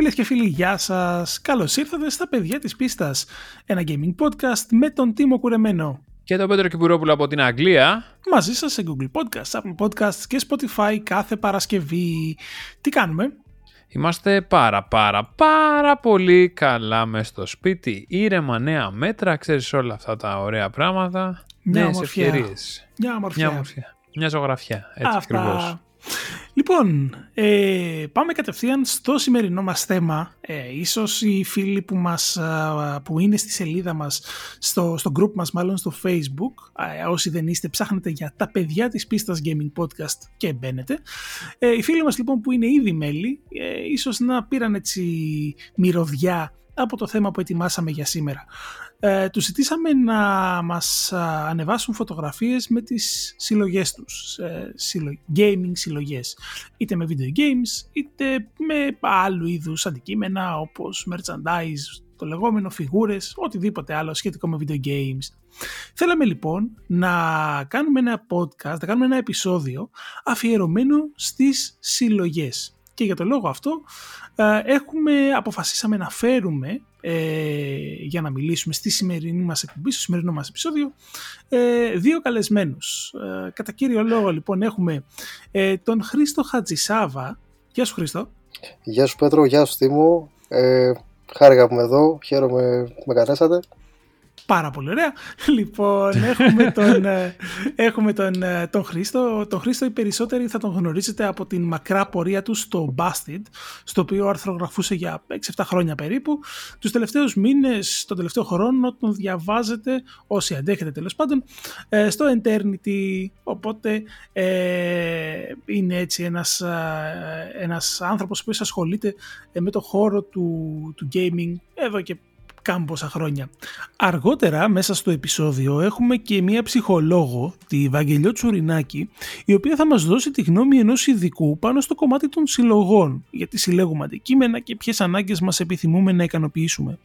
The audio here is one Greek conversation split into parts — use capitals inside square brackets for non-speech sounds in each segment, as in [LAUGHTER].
Φίλες και φίλοι, γεια σας. Καλώς ήρθατε στα παιδιά της πίστας. Ένα gaming podcast με τον Τίμο Κουρεμένο. Και τον Πέτρο Κυπουρόπουλο από την Αγγλία. Μαζί σας σε Google Podcasts, Apple Podcasts και Spotify κάθε Παρασκευή. Τι κάνουμε; Είμαστε πάρα πάρα πάρα πολύ καλά μες στο σπίτι. Ήρεμα νέα μέτρα, ξέρεις όλα αυτά τα ωραία πράγματα. Μια Νέες ομορφιά. ευκαιρίες. Μια ομορφιά. Μια ομορφιά. Μια ζωγραφιά. Έτσι Αυτά. ακριβώς. Λοιπόν, ε, πάμε κατευθείαν στο σημερινό μας θέμα. Ε, ίσως οι φίλοι που, μας, α, που είναι στη σελίδα μας, στο, στο group μας μάλλον στο facebook, ε, όσοι δεν είστε ψάχνετε για τα παιδιά της πίστας gaming podcast και μπαίνετε. Ε, οι φίλοι μας λοιπόν που είναι ήδη μέλη, ε, ίσως να πήραν έτσι μυρωδιά από το θέμα που ετοιμάσαμε για σήμερα. Ε, τους ζητήσαμε να μας α, ανεβάσουν φωτογραφίες με τις συλλογές τους, ε, συλλο- gaming συλλογές, είτε με video games, είτε με άλλου είδους αντικείμενα όπως merchandise, το λεγόμενο φιγούρες, οτιδήποτε άλλο σχετικό με video games. Θέλαμε λοιπόν να κάνουμε ένα podcast, να κάνουμε ένα επεισόδιο αφιερωμένο στις συλλογές. Και για το λόγο αυτό ε, έχουμε, αποφασίσαμε να φέρουμε ε, για να μιλήσουμε στη σημερινή μας εκπομπή, στο σημερινό μας επεισόδιο, ε, δύο καλεσμένους. Ε, κατά κύριο λόγο λοιπόν έχουμε ε, τον Χρήστο Χατζησάβα. Γεια σου Χρήστο. Γεια σου Πέτρο, γεια σου Τίμου. Ε, χάρηκα που είμαι εδώ, χαίρομαι που με καλέσατε. Πάρα πολύ ωραία. Λοιπόν, [LAUGHS] έχουμε τον, ε, έχουμε τον, ε, τον Χρήστο. Τον Χρήστο οι περισσότεροι θα τον γνωρίζετε από την μακρά πορεία του στο Busted, στο οποίο αρθρογραφούσε για 6-7 χρόνια περίπου. Τους τελευταίους μήνες, τον τελευταίο χρόνο, τον διαβάζετε, όσοι αντέχετε τέλος πάντων, ε, στο Eternity. Οπότε ε, είναι έτσι ένας, ε, ένας άνθρωπος που ασχολείται ε, με το χώρο του, του gaming εδώ και κάμποσα χρόνια. Αργότερα μέσα στο επεισόδιο έχουμε και μία ψυχολόγο, τη Βαγγελιό Τσουρινάκη, η οποία θα μας δώσει τη γνώμη ενός ειδικού πάνω στο κομμάτι των συλλογών, γιατί συλλέγουμε αντικείμενα και ποιες ανάγκες μας επιθυμούμε να ικανοποιήσουμε.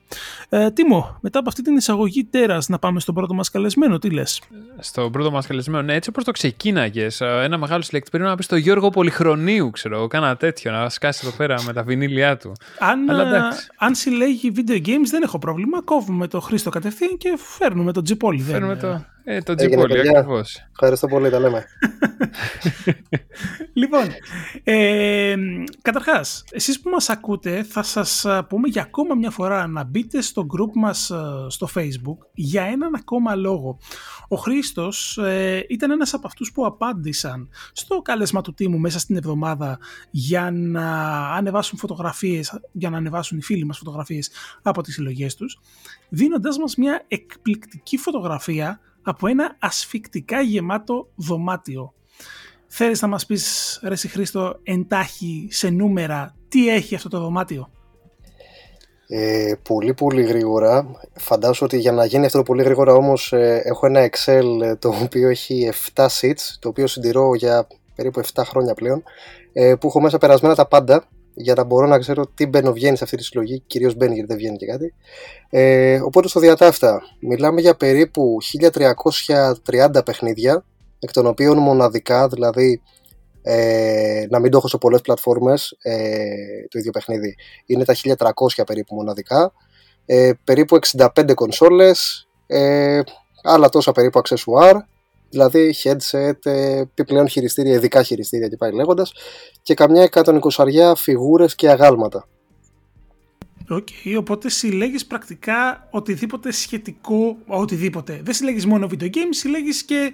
Ε, Τίμω, μετά από αυτή την εισαγωγή τέρας να πάμε στον πρώτο μας καλεσμένο, τι λες; Στο πρώτο μας καλεσμένο, ναι, έτσι όπως το ξεκίναγες, ένα μεγάλο συλλέκτη. Περίμενα να πεις το Γιώργο Πολυχρονίου, ξέρω εγώ, κάνα τέτοιο, να σκάσει εδώ πέρα με τα βινίλια του. Αν, Αλλά ε, εντάξει. αν συλλέγει video games δεν έχω πρόβλημα, κόβουμε το Χρήστο κατευθείαν και φέρνουμε τον Τζιπόλι. δεν- Φέρνουμε το, ε, το Έγινε, τζιπόλι, παιδιά. ακριβώς. Ευχαριστώ πολύ, τα λέμε. [LAUGHS] Λοιπόν, ε, καταρχάς, εσείς που μας ακούτε θα σας α, πούμε για ακόμα μια φορά να μπείτε στο group μας α, στο facebook για έναν ακόμα λόγο. Ο Χρήστος ε, ήταν ένας από αυτούς που απάντησαν στο κάλεσμα του τίμου μέσα στην εβδομάδα για να ανεβάσουν φωτογραφίες, για να ανεβάσουν οι φίλοι μας φωτογραφίες από τις συλλογές τους, δίνοντάς μας μια εκπληκτική φωτογραφία από ένα ασφικτικά γεμάτο δωμάτιο. Θέλεις να μας πεις, ρε εσύ Χρήστο, εντάχει σε νούμερα, τι έχει αυτό το δωμάτιο; Ε, πολύ πολύ γρήγορα. Φαντάζομαι ότι για να γίνει αυτό το πολύ γρήγορα όμως ε, έχω ένα Excel ε, το οποίο έχει 7 sheets, το οποίο συντηρώ για περίπου 7 χρόνια πλέον, ε, που έχω μέσα περασμένα τα πάντα για να μπορώ να ξέρω τι μπαίνω βγαίνει σε αυτή τη συλλογή, κυρίως μπαίνει γιατί δεν βγαίνει και κάτι. Ε, οπότε στο διατάφτα μιλάμε για περίπου 1330 παιχνίδια, εκ των οποίων μοναδικά, δηλαδή ε, να μην το έχω σε πολλές πλατφόρμες ε, το ίδιο παιχνίδι. Είναι τα 1300 περίπου μοναδικά. Ε, περίπου 65 κονσόλες ε, άλλα τόσα περίπου αξεσουάρ δηλαδή headset, ε, επιπλέον χειριστήρια, ειδικά χειριστήρια και πάει λέγοντας και καμιά 120 φιγούρες και αγάλματα Οκ, οπότε συλλέγεις πρακτικά οτιδήποτε σχετικό, οτιδήποτε. Δεν συλλέγεις μόνο video games, συλλέγεις και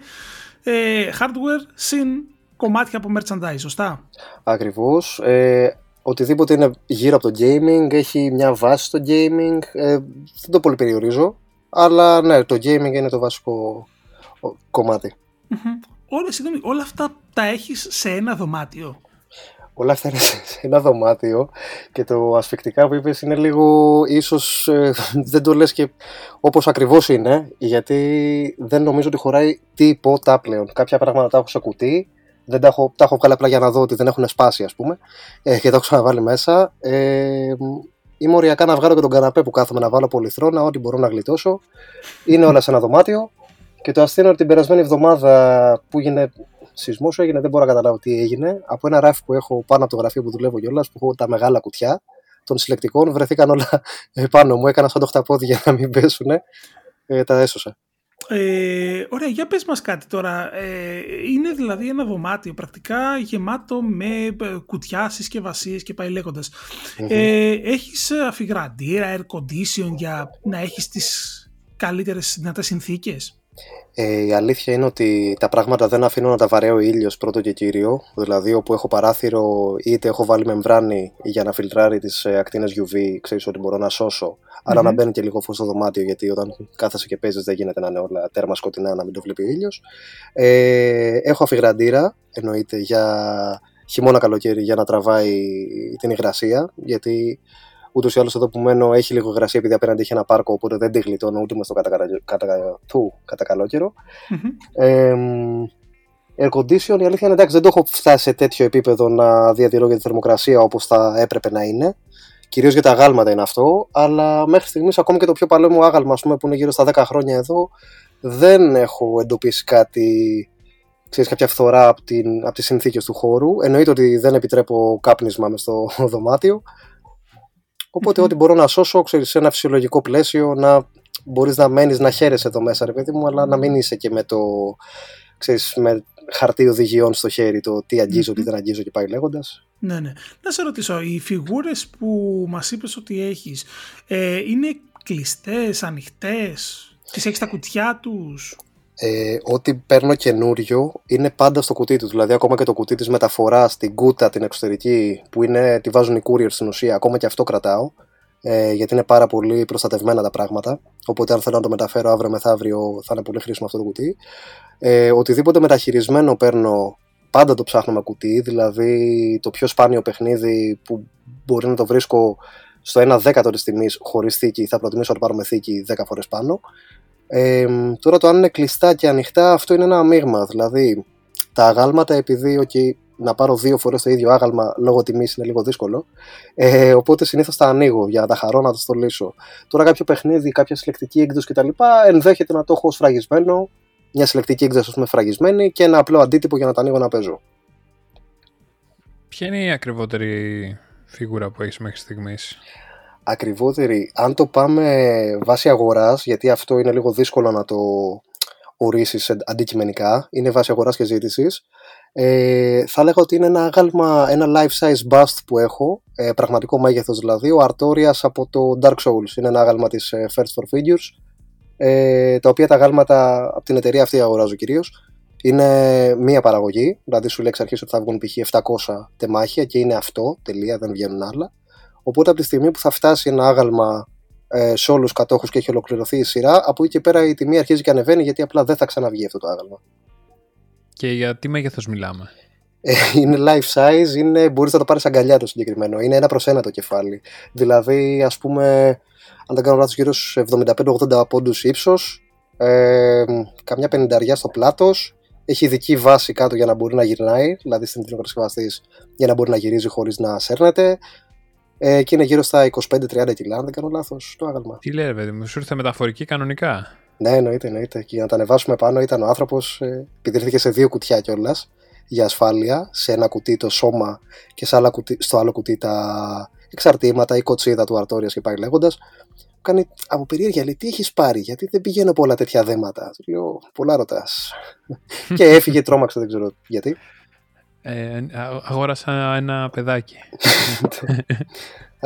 ε, hardware συν κομμάτια από merchandise, σωστά; Ακριβώς. Ε, οτιδήποτε είναι γύρω από το gaming, έχει μια βάση στο gaming. Ε, δεν το πολύ περιορίζω. Αλλά ναι, το gaming είναι το βασικό ο, κομμάτι. Μμμ. Όλα, συγγνώμη, όλα αυτά τα έχεις σε ένα δωμάτιο. Όλα αυτά είναι σε σε ένα δωμάτιο και το ασφικτικά που είπες είναι λίγο ίσως ε, δεν το λες και όπως ακριβώς είναι γιατί δεν νομίζω ότι χωράει τίποτα πλέον. Κάποια πράγματα τα έχω σε κουτί, δεν τα έχω, τα έχω βγάλει απλά για να δω ότι δεν έχουν σπάσει ας πούμε ε, και τα έχω ξαναβάλει μέσα. Ε, είμαι οριακά να βγάλω και τον καναπέ που κάθομαι να βάλω πολυθρόνα, ό,τι μπορώ να γλιτώσω. Είναι όλα σε ένα δωμάτιο και το αστείο είναι ότι την περασμένη εβδομάδα που έγινε σεισμός έγινε, δεν μπορώ να καταλάβω τι έγινε. Από ένα ράφι που έχω πάνω από το γραφείο που δουλεύω κιόλας, που έχω τα μεγάλα κουτιά, των συλλεκτικών βρεθήκαν όλα πάνω μου. Έκανα σαν το χταπόδι για να μην πέσουν. Ε, τα έσωσα. Ε, ωραία, για πες μας κάτι τώρα. Ε, είναι δηλαδή ένα δωμάτιο πρακτικά γεμάτο με ε, κουτιά, συσκευασίες και πάει λέγοντας. Ε, έχεις αφιγραντήρα, air condition για να έχεις τις καλύτερες δυνατές συνθήκες; Ε, η αλήθεια είναι ότι τα πράγματα δεν αφήνω να τα βαρέω ήλιος πρώτο και κύριο. Δηλαδή, όπου έχω παράθυρο, είτε έχω βάλει μεμβράνη για να φιλτράρει τις ε, ακτίνες UV, ξέρεις ότι μπορώ να σώσω. Αλλά να μπαίνει και λίγο φως στο δωμάτιο, γιατί όταν κάθεσαι και παίζεις, δεν γίνεται να είναι όλα τέρμα σκοτεινά, να μην το βλέπει ο ήλιος. Ε, έχω αφιγραντήρα, εννοείται, για χειμώνα καλοκαίρι για να τραβάει την υγρασία, γιατί Ούτως ή άλλως εδώ που μένω έχει λίγο γρασία επειδή απέναντι έχει ένα πάρκο, οπότε δεν τη γλιτώνω ούτε με στο κατα... κατα... κατά καλό καιρό. Ε, air condition, η αλήθεια είναι εντάξει, δεν το έχω φτάσει σε τέτοιο επίπεδο να διατηρώ για τη θερμοκρασία όπως θα έπρεπε να είναι. Κυρίως για τα αγάλματα είναι αυτό, αλλά μέχρι στιγμής ακόμη και το πιο παλαιό μου άγαλμα, πούμε, που είναι γύρω στα 10 χρόνια εδώ, δεν έχω εντοπίσει κάτι ξέρεις, κάποια φθορά από, την, από τις συνθήκες του χώρου. Εννοείται ότι δεν επιτρέπω κάπνισμα μες στο [LAUGHS] δωμάτιο, Οπότε, ό,τι μπορώ να σώσω, ξέρεις, σε ένα φυσιολογικό πλαίσιο, να μπορείς να μένεις να χαίρεσαι εδώ μέσα, ρε παιδί μου, αλλά να μην είσαι και με το. Ξέρεις, με χαρτί οδηγιών στο χέρι, το τι αγγίζω, τι δεν αγγίζω και πάει λέγοντας. Ναι, ναι. Να σε ρωτήσω, οι φιγούρες που μας είπες ότι έχεις, ε, είναι κλειστές, ανοιχτές, τις έχεις στα κουτιά τους; Ε, ό,τι παίρνω καινούριο είναι πάντα στο κουτί τους. Δηλαδή, ακόμα και το κουτί της μεταφοράς, την κούτα, την εξωτερική, που είναι, τη βάζουν οι courier στην ουσία, ακόμα και αυτό κρατάω. Ε, γιατί είναι πάρα πολύ προστατευμένα τα πράγματα. Οπότε, αν θέλω να το μεταφέρω αύριο μεθαύριο, θα είναι πολύ χρήσιμο αυτό το κουτί. Ε, οτιδήποτε μεταχειρισμένο παίρνω, πάντα το ψάχνω με κουτί. Δηλαδή, το πιο σπάνιο παιχνίδι που μπορεί να το βρίσκω στο 1 δέκατο της τιμής χωρίς θήκη, θα προτιμήσω να το πάρω με θήκη 10 φορές πάνω. Ε, τώρα το αν είναι κλειστά και ανοιχτά αυτό είναι ένα μείγμα. Δηλαδή τα αγάλματα επειδή okay, να πάρω δύο φορές το ίδιο άγαλμα λόγω τιμής είναι λίγο δύσκολο. Ε, οπότε συνήθως τα ανοίγω για να τα χαρώ να το στολίσω. Τώρα κάποιο παιχνίδι, κάποια συλλεκτική έκδοση κτλ. ενδέχεται να το έχω σφραγισμένο. Μια συλλεκτική έκδοση, ας πούμε, φραγισμένη και ένα απλό αντίτυπο για να τα ανοίγω να παίζω. Ποια είναι η ακριβότερη φίγουρα που έχεις μέχρι στιγμής, ακριβότερη. Αν το πάμε βάσει αγοράς, γιατί αυτό είναι λίγο δύσκολο να το ορίσεις αντικειμενικά, είναι βάση αγοράς και ζήτησης, ε, θα έλεγα ότι είναι ένα άγαλμα, ένα life size bust που έχω, ε, πραγματικό μέγεθος δηλαδή, ο Artorias από το Dark Souls. Είναι ένα άγαλμα της ε, First for Figures, ε, τα οποία τα άγαλματα από την εταιρεία αυτή αγοράζω κυρίως. Είναι μία παραγωγή, δηλαδή σου λέει εξ αρχής ότι θα βγουν π.χ. 700 τεμάχια και είναι αυτό, τελεία, δεν βγαίνουν άλλα. Οπότε από τη στιγμή που θα φτάσει ένα άγαλμα ε, σε όλους του κατόχους και έχει ολοκληρωθεί η σειρά, από εκεί και πέρα η τιμή αρχίζει και ανεβαίνει γιατί απλά δεν θα ξαναβγεί αυτό το άγαλμα. Και για τι μέγεθος μιλάμε; Ε, είναι life size, είναι, μπορείς να το πάρεις αγκαλιά το συγκεκριμένο. Είναι ένα προς ένα το κεφάλι. Δηλαδή, ας πούμε, αν δεν κάνω λάθος, γύρω στους 75-80 πόντους ύψος, ε, καμιά πενηνταριά στο πλάτος, έχει ειδική βάση κάτω για να μπορεί να γυρνάει, δηλαδή στην για να μπορεί να γυρίζει χωρίς να σέρνεται. Ε, και είναι γύρω στα 25-30 κιλά, αν δεν κάνω λάθος, το άγαλμα. Τι λέει, παιδί μου, σου ήρθε μεταφορική κανονικά; Ναι, εννοείται, εννοείται. Και για να τα ανεβάσουμε πάνω ήταν ο άνθρωπος, ε, επειδή σε δύο κουτιά κιόλας για ασφάλεια, σε ένα κουτί το σώμα και σε άλλο κουτί, στο άλλο κουτί τα εξαρτήματα ή κοτσίδα του αρτόρια και πάει λέγοντας. Κάνει από περίεργεια, λέει, τι έχεις πάρει, γιατί δεν πηγαίνω πολλά τέτοια δέματα. Του λέω, πολλά ρωτάς. [LAUGHS] και έφυγε, τρόμαξε, δεν ξέρω γιατί. Ε, αγόρασα ένα παιδάκι.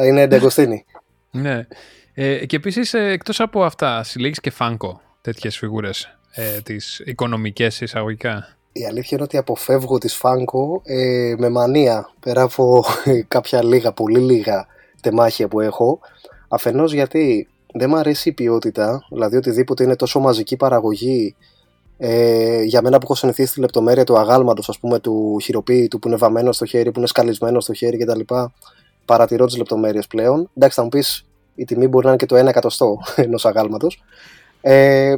Είναι εντεγκοστίνη. ναι. Ε, και επίσης, ε, εκτός από αυτά, συλλέγεις και φάνκο τέτοιες φιγούρες, ε, τις οικονομικές εισαγωγικά. Η αλήθεια είναι ότι αποφεύγω τις φάνκο ε, με μανία πέρα από κάποια λίγα, πολύ λίγα τεμάχια που έχω. Αφενός γιατί δεν μου αρέσει η ποιότητα, δηλαδή οτιδήποτε είναι τόσο μαζική παραγωγή ε, για μένα που έχω συνηθίσει τη λεπτομέρεια του αγάλματος, ας πούμε, του χειροποίητου που είναι βαμμένο στο χέρι, που είναι σκαλισμένο στο χέρι κτλ. Παρατηρώ τις λεπτομέρειες πλέον. Εντάξει, θα μου πεις η τιμή μπορεί να είναι και το 1 εκατοστό [LAUGHS] ενός αγάλματος. Ε,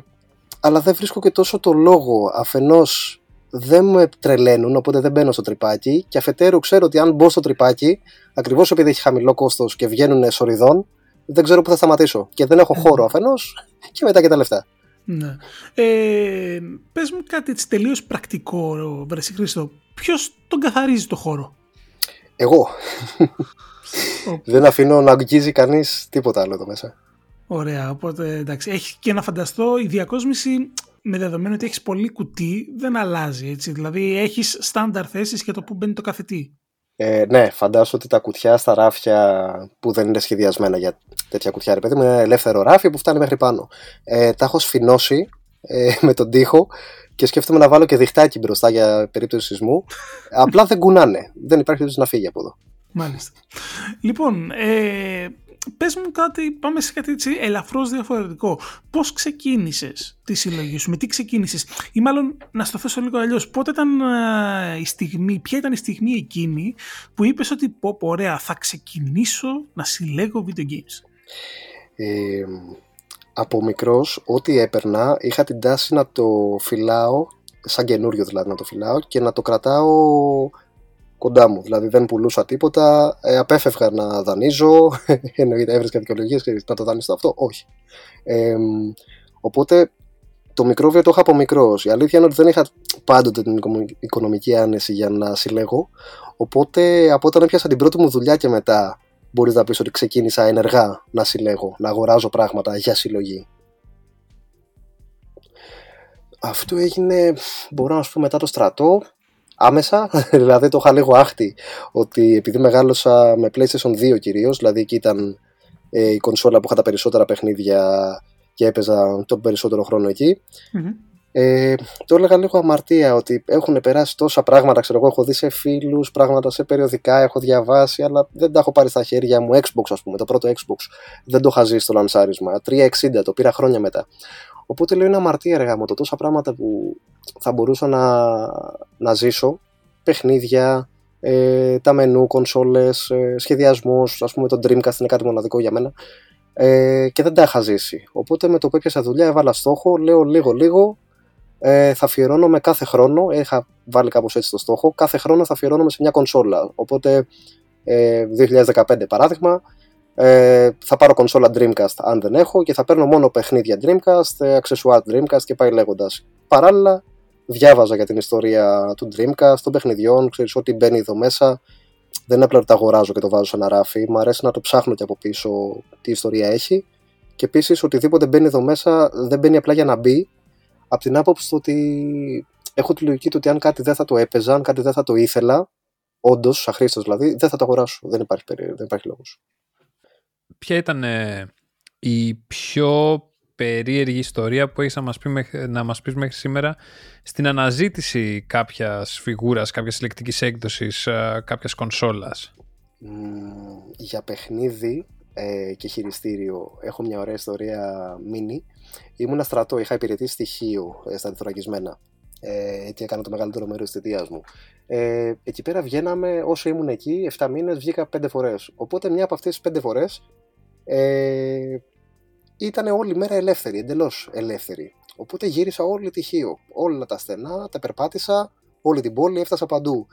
αλλά δεν βρίσκω και τόσο το λόγο. Αφενός δεν με τρελαίνουν, οπότε δεν μπαίνω στο τρυπάκι. Και αφετέρου ξέρω ότι αν μπω στο τρυπάκι, ακριβώς επειδή έχει χαμηλό κόστος και βγαίνουν σοριδών, δεν ξέρω πού θα σταματήσω. Και δεν έχω χώρο αφενός και μετά και τα λεφτά. Ναι. Ε, πες μου κάτι έτσι τελείως πρακτικό, Βρεσί Χρήστο. Ποιος τον καθαρίζει το χώρο; Εγώ. Δεν αφήνω να αγγίζει κανείς τίποτα άλλο εδώ μέσα. Ωραία, οπότε εντάξει. Έχει και να φανταστώ η διακόσμηση με δεδομένο ότι έχεις πολύ κουτί δεν αλλάζει έτσι. Δηλαδή έχεις στάνταρ θέσεις για το που μπαίνει το καθετή. Ε, ναι, φαντάζομαι ότι τα κουτιά στα ράφια που δεν είναι σχεδιασμένα για τέτοια κουτιά, ρε παιδί μου, είναι ελεύθερο ράφι που φτάνει μέχρι πάνω. Ε, τα έχω σφινώσει ε, [LAUGHS] με τον τοίχο και σκέφτομαι να βάλω και διχτάκι μπροστά για περίπτωση σεισμού. Απλά δεν κουνάνε. Δεν υπάρχει περίπτωση να φύγει από εδώ. Μάλιστα. Λοιπόν, ε, πες μου κάτι, πάμε σε κάτι έτσι ελαφρώς διαφορετικό. Πώς ξεκίνησες τη συλλογή σου, με τι ξεκίνησες; Ή μάλλον να στο θέσω λίγο αλλιώς. Πότε ήταν η στιγμή, ποια ήταν η στιγμή εκείνη που είπες ότι πω, πω ωραία θα ξεκινήσω να συλλέγω video games. Ε, από μικρός ό,τι έπαιρνα είχα την τάση να το φυλάω σαν καινούριο δηλαδή να το φυλάω και να το κρατάω κοντά μου. Δηλαδή δεν πουλούσα τίποτα, ε, απέφευγα να δανείζω, [LAUGHS] εννοείται έβρισκα δικαιολογίες και να το δανείσω αυτό. Όχι. Ε, οπότε το μικρόβιο το είχα από μικρός. Η αλήθεια είναι ότι δεν είχα πάντοτε την οικονομική άνεση για να συλλέγω. Οπότε από όταν έπιασα την πρώτη μου δουλειά και μετά, μπορείς να πεις ότι ξεκίνησα ενεργά να συλλέγω, να αγοράζω πράγματα για συλλογή. Αυτό έγινε, μπορώ να σου πω, μετά το στρατό άμεσα. [LAUGHS] δηλαδή το είχα λίγο άχτη ότι επειδή μεγάλωσα με PlayStation 2 κυρίως, δηλαδή εκεί ήταν ε, η κονσόλα που είχα τα περισσότερα παιχνίδια και έπαιζα τον περισσότερο χρόνο Ε, το έλεγα λίγο αμαρτία ότι έχουν περάσει τόσα πράγματα. Ξέρω εγώ, έχω δει σε φίλους, πράγματα σε περιοδικά, έχω διαβάσει, αλλά δεν τα έχω πάρει στα χέρια μου. Xbox, ας πούμε, το πρώτο Xbox. Δεν το είχα ζήσει στο λανσάρισμα. 360 το πήρα χρόνια μετά. Οπότε λέω είναι αμαρτία ρε το τόσα πράγματα που θα μπορούσα να, να ζήσω, παιχνίδια, ε, τα μενού, κονσόλες, ε, σχεδιασμούς, ας πούμε το Dreamcast είναι κάτι μοναδικό για μένα ε, και δεν τα είχα ζήσει. Οπότε με το που έπιασα δουλειά έβαλα στόχο, λέω λίγο λίγο, ε, θα αφιερώνομαι κάθε χρόνο, είχα βάλει κάπως έτσι το στόχο, κάθε χρόνο θα αφιερώνομαι σε μια κονσόλα. Οπότε ε, 2015 παράδειγμα, ε, θα πάρω κονσόλα Dreamcast αν δεν έχω και θα παίρνω μόνο παιχνίδια Dreamcast, ε, accessoire Dreamcast και πάει λέγοντας. Παράλληλα, διάβαζα για την ιστορία του Dreamcast, των παιχνιδιών, ξέρεις ό,τι μπαίνει εδώ μέσα. Δεν είναι απλά ότι τα αγοράζω και το βάζω σε ένα ράφι. Μου αρέσει να το ψάχνω και από πίσω τι ιστορία έχει. Και επίσης οτιδήποτε μπαίνει εδώ μέσα δεν μπαίνει απλά για να μπει. Από την άποψη ότι έχω τη λογική του ότι αν κάτι δεν θα το έπαιζα, αν κάτι δεν θα το ήθελα, όντως, σαν χρήστη δηλαδή, δεν θα το αγοράσω. Δεν υπάρχει, δεν υπάρχει λόγος ποια ήταν ε, η πιο περίεργη ιστορία που έχεις να μας, πει, να μας πεις μέχρι σήμερα στην αναζήτηση κάποιας φιγούρας, κάποιας συλλεκτικής έκδοσης, ε, κάποιας κονσόλας; για παιχνίδι ε, και χειριστήριο έχω μια ωραία ιστορία μίνι. Ήμουν στρατό, είχα υπηρετήσει στοιχείο ε, στα διθωρακισμένα ε, και έκανα το μεγαλύτερο μέρος της θητείας μου. Ε, εκεί πέρα βγαίναμε, όσο ήμουν εκεί, 7 μήνες βγήκα 5 φορές. Οπότε μια από αυτές τις 5 φορές ε, ήταν όλη μέρα ελεύθερη, εντελώς ελεύθερη. Οπότε γύρισα όλη τη Χίο. Όλα τα στενά, τα περπάτησα, όλη την πόλη, έφτασα παντού.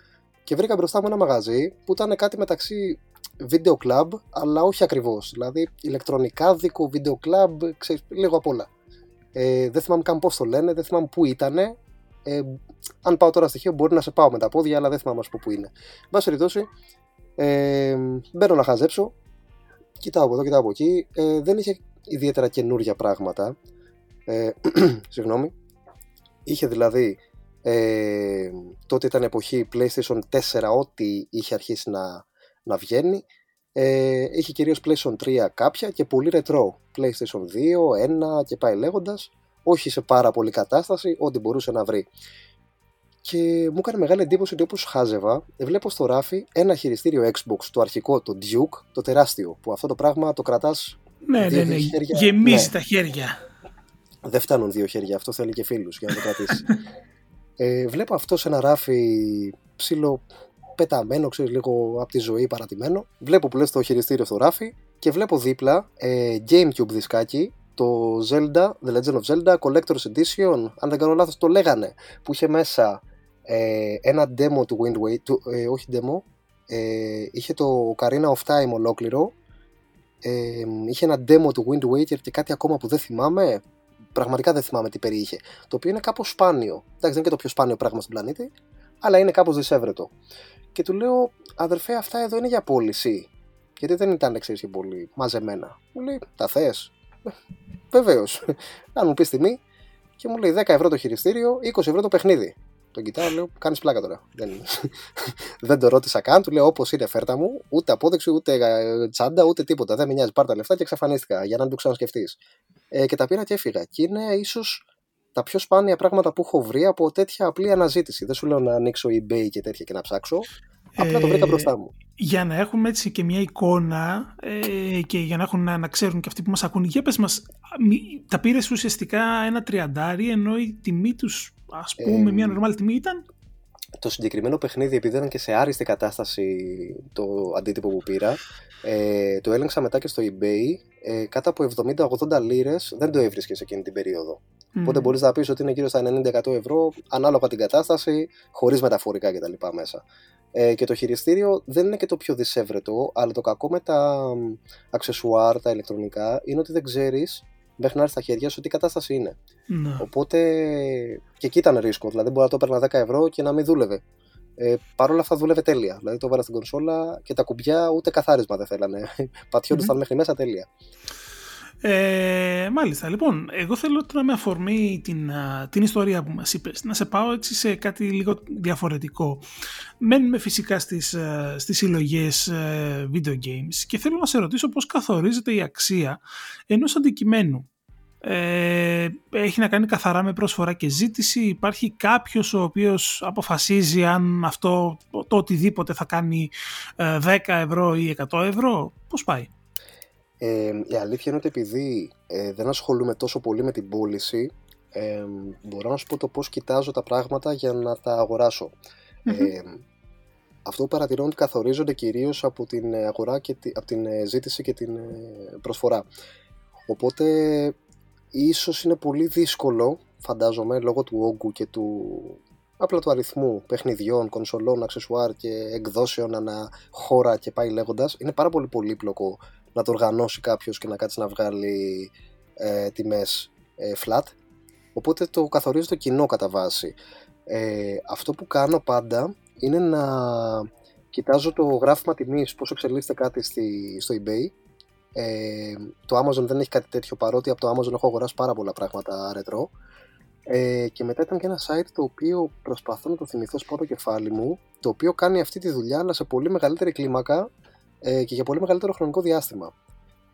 Και βρήκα μπροστά μου ένα μαγαζί που ήταν κάτι μεταξύ video club, αλλά όχι ακριβώς. Δηλαδή ηλεκτρονικά δίκο video club, ξέρεις, λίγο απ' όλα. Ε, δεν θυμάμαι καν πώς το λένε, δεν θυμάμαι πού ήταν. Ε, αν πάω τώρα στοιχείο, μπορεί να σε πάω με τα πόδια, αλλά δεν θυμάμαι να σου πω πού είναι. Εν πάση περιπτώσει, ε, μπαίνω να χαζέψω κοιτάω από εδώ, κοιτάω από εκεί. Ε, δεν είχε ιδιαίτερα καινούργια πράγματα. Ε, [CLEARS THROAT] συγγνώμη. Είχε δηλαδή ε, τότε ήταν εποχή PlayStation 4 ό,τι είχε αρχίσει να, να βγαίνει. Ε, είχε κυρίως PlayStation 3 κάποια και πολύ retro. PlayStation 2, 1 και πάει λέγοντας. Όχι σε πάρα πολύ κατάσταση, ό,τι μπορούσε να βρει. Και μου έκανε μεγάλη εντύπωση ότι όπως χάζευα, βλέπω στο ράφι ένα χειριστήριο Xbox, το αρχικό, το Duke, το τεράστιο, που αυτό το πράγμα το κρατάς. Ναι, ναι, ναι. Γεμίζει ναι. τα χέρια. Δεν φτάνουν δύο χέρια, αυτό θέλει και φίλους για να το κρατήσεις. [LAUGHS] ε, βλέπω αυτό σε ένα ράφι ψηλό πεταμένο, ξέρεις λίγο από τη ζωή παρατημένο. Βλέπω που λες το χειριστήριο στο ράφι και βλέπω δίπλα ε, Gamecube δισκάκι το Zelda, The Legend of Zelda Collector's Edition, αν δεν κάνω λάθος το λέγανε, που είχε μέσα ε, ένα demo του Wind Waker, ε, όχι demo, ε, είχε το Karina of Time ολόκληρο, ε, είχε ένα demo του Wind Waker και κάτι ακόμα που δεν θυμάμαι, πραγματικά δεν θυμάμαι τι περιείχε, το οποίο είναι κάπως σπάνιο, εντάξει δεν είναι και το πιο σπάνιο πράγμα στον πλανήτη, αλλά είναι κάπως δυσέβρετο. και του λέω αδερφέ αυτά εδώ είναι για πώληση γιατί δεν ήταν ξέρεις και πολύ μαζεμένα. Μου λέει τα θες; Βεβαίως. [LAUGHS] Αν μου πεις τιμή. Και μου λέει 10 ευρώ το χειριστήριο, 20 ευρώ το παιχνίδι. Τον κοιτάω, λέω: Κάνεις πλάκα τώρα. Δεν, [LAUGHS] δεν το ρώτησα καν. Του λέω: Όπως είναι, φέρτα μου, ούτε απόδειξη, ούτε ε, τσάντα, ούτε τίποτα. Δεν με νοιάζει. Πάρ τα λεφτά και εξαφανίστηκα για να μην το ξανασκεφτείς. Ε, και τα πήρα και έφυγα. Και είναι ίσως τα πιο σπάνια πράγματα που έχω βρει από τέτοια απλή αναζήτηση. Δεν σου λέω να ανοίξω eBay και τέτοια και να ψάξω. Απλά το βρήκα μπροστά μου. Για να έχουμε έτσι και μια εικόνα ε, και για να, έχουν, να, να ξέρουν και αυτοί που μας ακούν, για πες μας, τα πήρες ουσιαστικά ένα τριαντάρι ενώ η τιμή τους, ας πούμε, μια νορμάλ τιμή ήταν το συγκεκριμένο παιχνίδι, επειδή ήταν και σε άριστη κατάσταση το αντίτυπο που πήρα, ε, το έλεγξα μετά και στο eBay. Ε, κάτω από 70-80 λίρες δεν το έβρισκες εκείνη την περίοδο. Mm. Οπότε μπορείς να πεις ότι είναι γύρω στα 90-100 ευρώ, ανάλογα την κατάσταση, χωρίς μεταφορικά κτλ. μέσα. Ε, και το χειριστήριο δεν είναι και το πιο δυσέβρετο, αλλά το κακό με τα αξεσουάρ, τα ηλεκτρονικά, είναι ότι δεν ξέρεις μέχρι να έρθει στα χέρια σου τι κατάσταση είναι. Ναι. Οπότε και εκεί ήταν ρίσκο. Δηλαδή, μπορεί να το έπαιρνα 10 ευρώ και να μην δούλευε. Ε, Παρ' όλα αυτά δούλευε τέλεια. Δηλαδή, το βάλα στην κονσόλα και τα κουμπιά ούτε καθάρισμα δεν θέλανε. [LAUGHS] Πατιόντουσαν mm-hmm. μέχρι μέσα τέλεια. Ε, μάλιστα, λοιπόν, εγώ θέλω τώρα με αφορμή την, την ιστορία που μας είπες να σε πάω έτσι σε κάτι λίγο διαφορετικό. Μένουμε φυσικά στις, στις συλλογές video games και θέλω να σε ρωτήσω πώς καθορίζεται η αξία ενός αντικειμένου. Ε, έχει να κάνει καθαρά με προσφορά και ζήτηση υπάρχει κάποιος ο οποίος αποφασίζει αν αυτό το οτιδήποτε θα κάνει 10 ευρώ ή 100 ευρώ πώς πάει; Ε, η αλήθεια είναι ότι επειδή ε, δεν ασχολούμαι τόσο πολύ με την πώληση, ε, μπορώ να σου πω το πώς κοιτάζω τα πράγματα για να τα αγορασω Ε, αυτό που παρατηρώ είναι ότι καθορίζονται κυρίως από την αγορά και από την ε, ζήτηση και την ε, προσφορά. Οπότε ίσως είναι πολύ δύσκολο, φαντάζομαι, λόγω του όγκου και του απλά του αριθμού παιχνιδιών, κονσολών, αξεσουάρ και εκδόσεων ανά χώρα και πάει λέγοντας. Είναι πάρα πολύ πολύπλοκο να το οργανώσει κάποιος και να κάτσει να βγάλει ε, τιμές ε, flat. Οπότε το καθορίζει το κοινό κατά βάση. Ε, αυτό που κάνω πάντα είναι να κοιτάζω το γράφημα τιμής, πώς εξελίσσεται κάτι στη, στο eBay. Ε, το Amazon δεν έχει κάτι τέτοιο παρότι από το Amazon έχω αγοράσει πάρα πολλά πράγματα retro. Ε, και μετά ήταν και ένα site το οποίο προσπαθώ να το θυμηθώ σπάω το κεφάλι μου, το οποίο κάνει αυτή τη δουλειά αλλά σε πολύ μεγαλύτερη κλίμακα ε, και για πολύ μεγαλύτερο χρονικό διάστημα.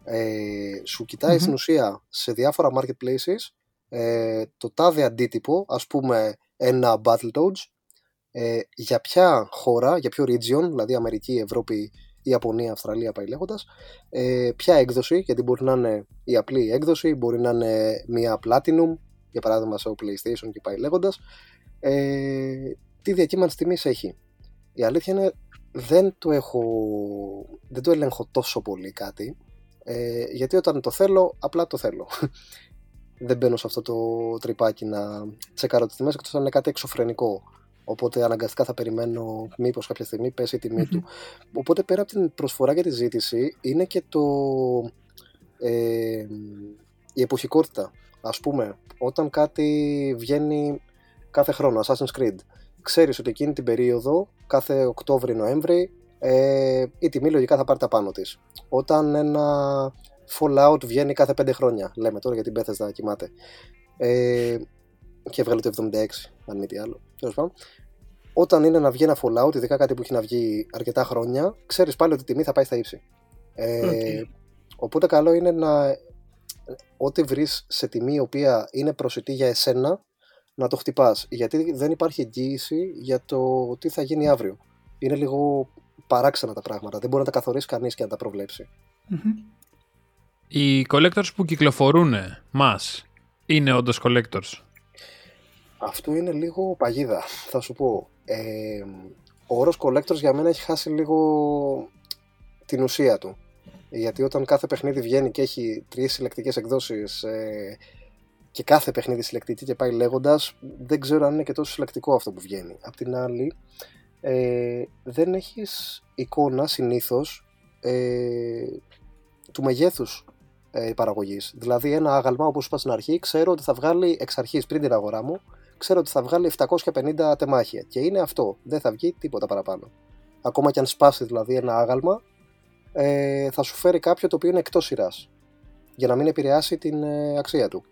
Ε, σου κοιταει στην ουσία σε διάφορα marketplaces ε, το τάδε αντίτυπο, ας πούμε ένα Battletoads, ε, για ποια χώρα, για ποιο region, δηλαδή Αμερική, Ευρώπη, Ιαπωνία, Αυστραλία, πάει λέγοντας, ε, ποια έκδοση, γιατί μπορεί να είναι η απλή έκδοση, μπορεί να είναι μια Platinum, για παράδειγμα σε PlayStation και πάει λέγοντας, ε, τι διακύμανση τιμής έχει. Η αλήθεια είναι δεν το έχω δεν το ελέγχω τόσο πολύ κάτι ε, γιατί όταν το θέλω απλά το θέλω. [LAUGHS] Δεν μπαίνω σε αυτό το τρυπάκι να τσεκάρω τις τιμές εκτός αν είναι κάτι εξωφρενικό. Οπότε αναγκαστικά θα περιμένω μήπως κάποια στιγμή πέσει η τιμή του. Οπότε πέρα από την προσφορά και τη ζήτηση είναι και το ε, η εποχικότητα. Ας πούμε όταν κάτι βγαίνει κάθε χρόνο Assassin's Creed ξέρεις ότι εκείνη την περίοδο, κάθε Οκτώβρη-Νοέμβρη, ε, η τιμή λογικά θα πάρει τα πάνω της. Όταν ένα Fallout βγαίνει κάθε 5 χρόνια, λέμε τώρα γιατί την Bethesda κοιμάται, ε, και έβγαλε το 76, αν μη τι άλλο, τέλος Όταν είναι να βγει ένα Fallout, ειδικά κάτι που έχει να βγει αρκετά χρόνια, ξέρεις πάλι ότι η τιμή θα πάει στα ύψη. Ε, Οπότε καλό είναι να ό,τι βρεις σε τιμή η οποία είναι προσιτή για εσένα να το χτυπάς. Γιατί δεν υπάρχει εγγύηση για το τι θα γίνει αύριο. Είναι λίγο παράξενα τα πράγματα. Δεν μπορεί να τα καθορίσει κανείς και να τα προβλεψει Οι collectors που κυκλοφορούν μας είναι όντως collectors; Αυτό είναι λίγο παγίδα, θα σου πω. Ε, ο όρος collectors για μένα έχει χάσει λίγο την ουσία του. Γιατί όταν κάθε παιχνίδι βγαίνει και έχει τρεις συλλεκτικές εκδόσεις, ε, και κάθε παιχνίδι συλλεκτική και πάει λέγοντας, δεν ξέρω αν είναι και τόσο συλλεκτικό αυτό που βγαίνει. Απ' την άλλη, ε, δεν έχεις εικόνα συνήθως ε, του μεγέθους ε, παραγωγής. Δηλαδή, ένα άγαλμα, όπως είπα στην αρχή, ξέρω ότι θα βγάλει εξ αρχής πριν την αγορά μου, ξέρω ότι θα βγάλει 750 τεμάχια. Και είναι αυτό. Δεν θα βγει τίποτα παραπάνω. ακόμα και αν σπάσει δηλαδή ένα άγαλμα, ε, θα σου φέρει κάποιο το οποίο είναι εκτός σειράς για να μην επηρεάσει την ε, αξία του.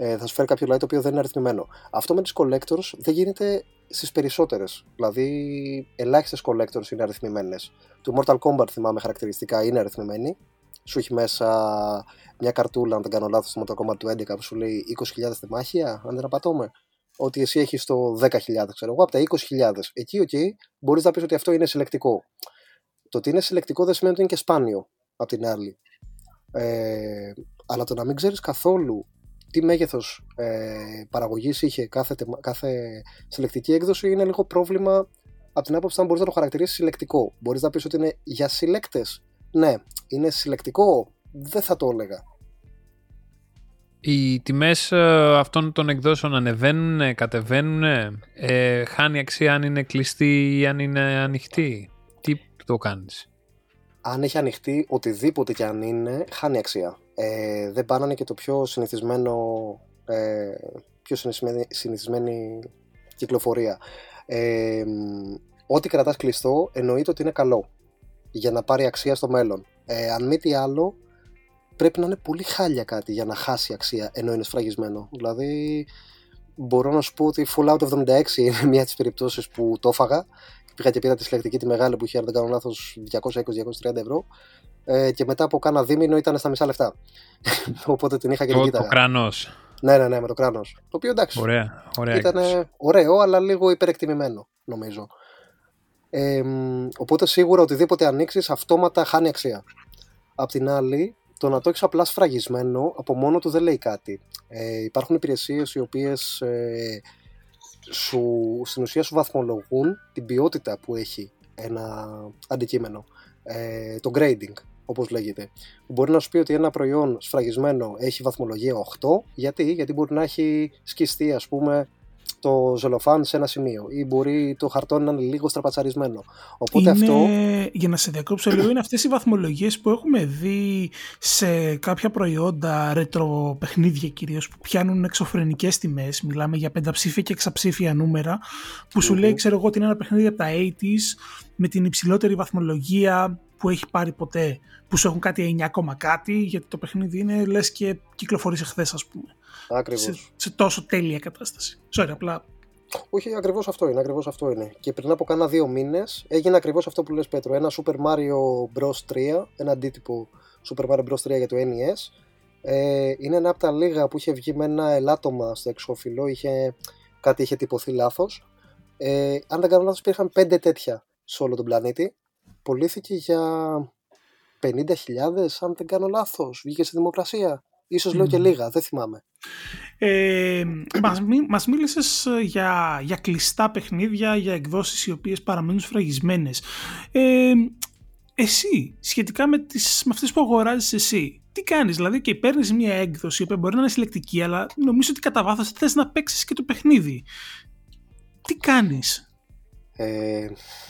Ε, θα σου φέρει κάποιο δηλαδή το οποίο δεν είναι αριθμημένο. Αυτό με τις collectors δεν γίνεται στις περισσότερες. Δηλαδή, ελάχιστες collectors είναι αριθμημένες. Του Mortal Kombat θυμάμαι χαρακτηριστικά είναι αριθμημένη. Σου έχει μέσα μια καρτούλα, αν δεν κάνω λάθος, στο Mortal Kombat του 11 που σου λέει 20.000 τεμάχια, αν δεν απατώμαι. Ότι εσύ έχεις το 10.000, ξέρω εγώ, από τα 20.000. Εκεί, OK, okay, μπορείς να πεις ότι αυτό είναι συλλεκτικό. Το ότι είναι συλλεκτικό δεν σημαίνει ότι είναι και σπάνιο, απ' την άλλη. Ε, αλλά το να μην ξέρεις καθόλου τι μέγεθος ε, παραγωγής είχε κάθε, κάθε συλλεκτική έκδοση είναι λίγο πρόβλημα από την άποψη αν μπορείς να το χαρακτηρίσεις συλλεκτικό. Μπορείς να πεις ότι είναι για συλλέκτες. Ναι, είναι συλλεκτικό. Δεν θα το έλεγα. Οι τιμές ε, αυτών των εκδόσεων ανεβαίνουν, κατεβαίνουν, ε, χάνει αξία αν είναι κλειστή ή αν είναι ανοιχτή; Τι το κάνεις; Αν έχει ανοιχτεί οτιδήποτε και αν είναι, χάνει αξία. Ε, δεν πάνανε και το πιο συνηθισμένο, ε, πιο συνηθισμένη, συνηθισμένη κυκλοφορία. Ε, ό,τι κρατάς κλειστό εννοείται ότι είναι καλό για να πάρει αξία στο μέλλον. Ε, αν μη τι άλλο, πρέπει να είναι πολύ χάλια κάτι για να χάσει αξία ενώ είναι σφραγισμένο. Δηλαδή, μπορώ να σου πω ότι Fallout 76 [LAUGHS] είναι μια από τις περιπτώσεις που το έφαγα πήγα και πήρα τη συλλεκτική τη μεγάλη που είχε, αν δεν κάνω λάθος, 220-230 ευρώ. Ε, και μετά από κάνα δίμηνο ήταν στα μισά λεφτά. [LAUGHS] Οπότε την είχα και την κοίταγα. Το κράνος. Ναι, ναι, ναι, με το κράνος. Το οποίο εντάξει. Ωραία, ωραία ήταν ωραίο, αλλά λίγο υπερεκτιμημένο, νομίζω. Ε, οπότε σίγουρα οτιδήποτε ανοίξεις, αυτόματα χάνει αξία. Απ' την άλλη, το να το έχεις απλά σφραγισμένο από μόνο του δεν λέει κάτι. Ε, υπάρχουν υπηρεσίες οι οποίες ε, σου, στην ουσία σου βαθμολογούν την ποιότητα που έχει ένα αντικείμενο. Ε, το grading, όπως λέγεται. Μπορεί να σου πει ότι ένα προϊόν σφραγισμένο έχει βαθμολογία 8, γιατί, γιατί μπορεί να έχει σκιστεί ας πούμε το ζελοφάν σε ένα σημείο ή μπορεί το χαρτόνι να είναι λίγο στραπατσαρισμένο. Οπότε είναι, αυτό... Για να σε διακόψω λίγο, είναι αυτές οι βαθμολογίες που έχουμε δει σε κάποια προϊόντα ρετρο παιχνίδια κυρίως που πιάνουν εξωφρενικές τιμές. Μιλάμε για πενταψήφια και εξαψήφια νούμερα που σου λέει ξέρω εγώ ότι είναι ένα παιχνίδι από τα 80s με την υψηλότερη βαθμολογία που έχει πάρει ποτέ που σου έχουν κάτι 9, κάτι γιατί το παιχνίδι είναι λες και κυκλοφορεί εχθέ ας πούμε. Σε, σε, τόσο τέλεια κατάσταση. Sorry, απλά. Όχι, ακριβώς αυτό είναι. Ακριβώς αυτό είναι. Και πριν από κάνα δύο μήνες έγινε ακριβώς αυτό που λες Πέτρο. Ένα Super Mario Bros. 3, ένα αντίτυπο Super Mario Bros. 3 για το NES. Ε, είναι ένα από τα λίγα που είχε βγει με ένα ελάττωμα στο εξώφυλλο. Είχε, κάτι είχε τυπωθεί λάθος. Ε, αν δεν κάνω λάθος, υπήρχαν πέντε τέτοια σε όλο τον πλανήτη. Πουλήθηκε για 50.000, αν δεν κάνω λάθος. Βγήκε στη δημοκρασία. Ίσως λέω και λίγα, δεν θυμάμαι. Ε, μας, μας μίλησες ε, για, για κλειστά παιχνίδια, για εκδόσεις οι οποίες παραμένουν σφραγισμένες. Ε, εσύ, σχετικά με, τις, με αυτές που αγοράζεις εσύ, τι κάνεις, δηλαδή και παίρνεις μια έκδοση που μπορεί να είναι συλλεκτική, αλλά νομίζω ότι κατά βάθος θες να παίξεις και το παιχνίδι. Τι κάνεις; Ε,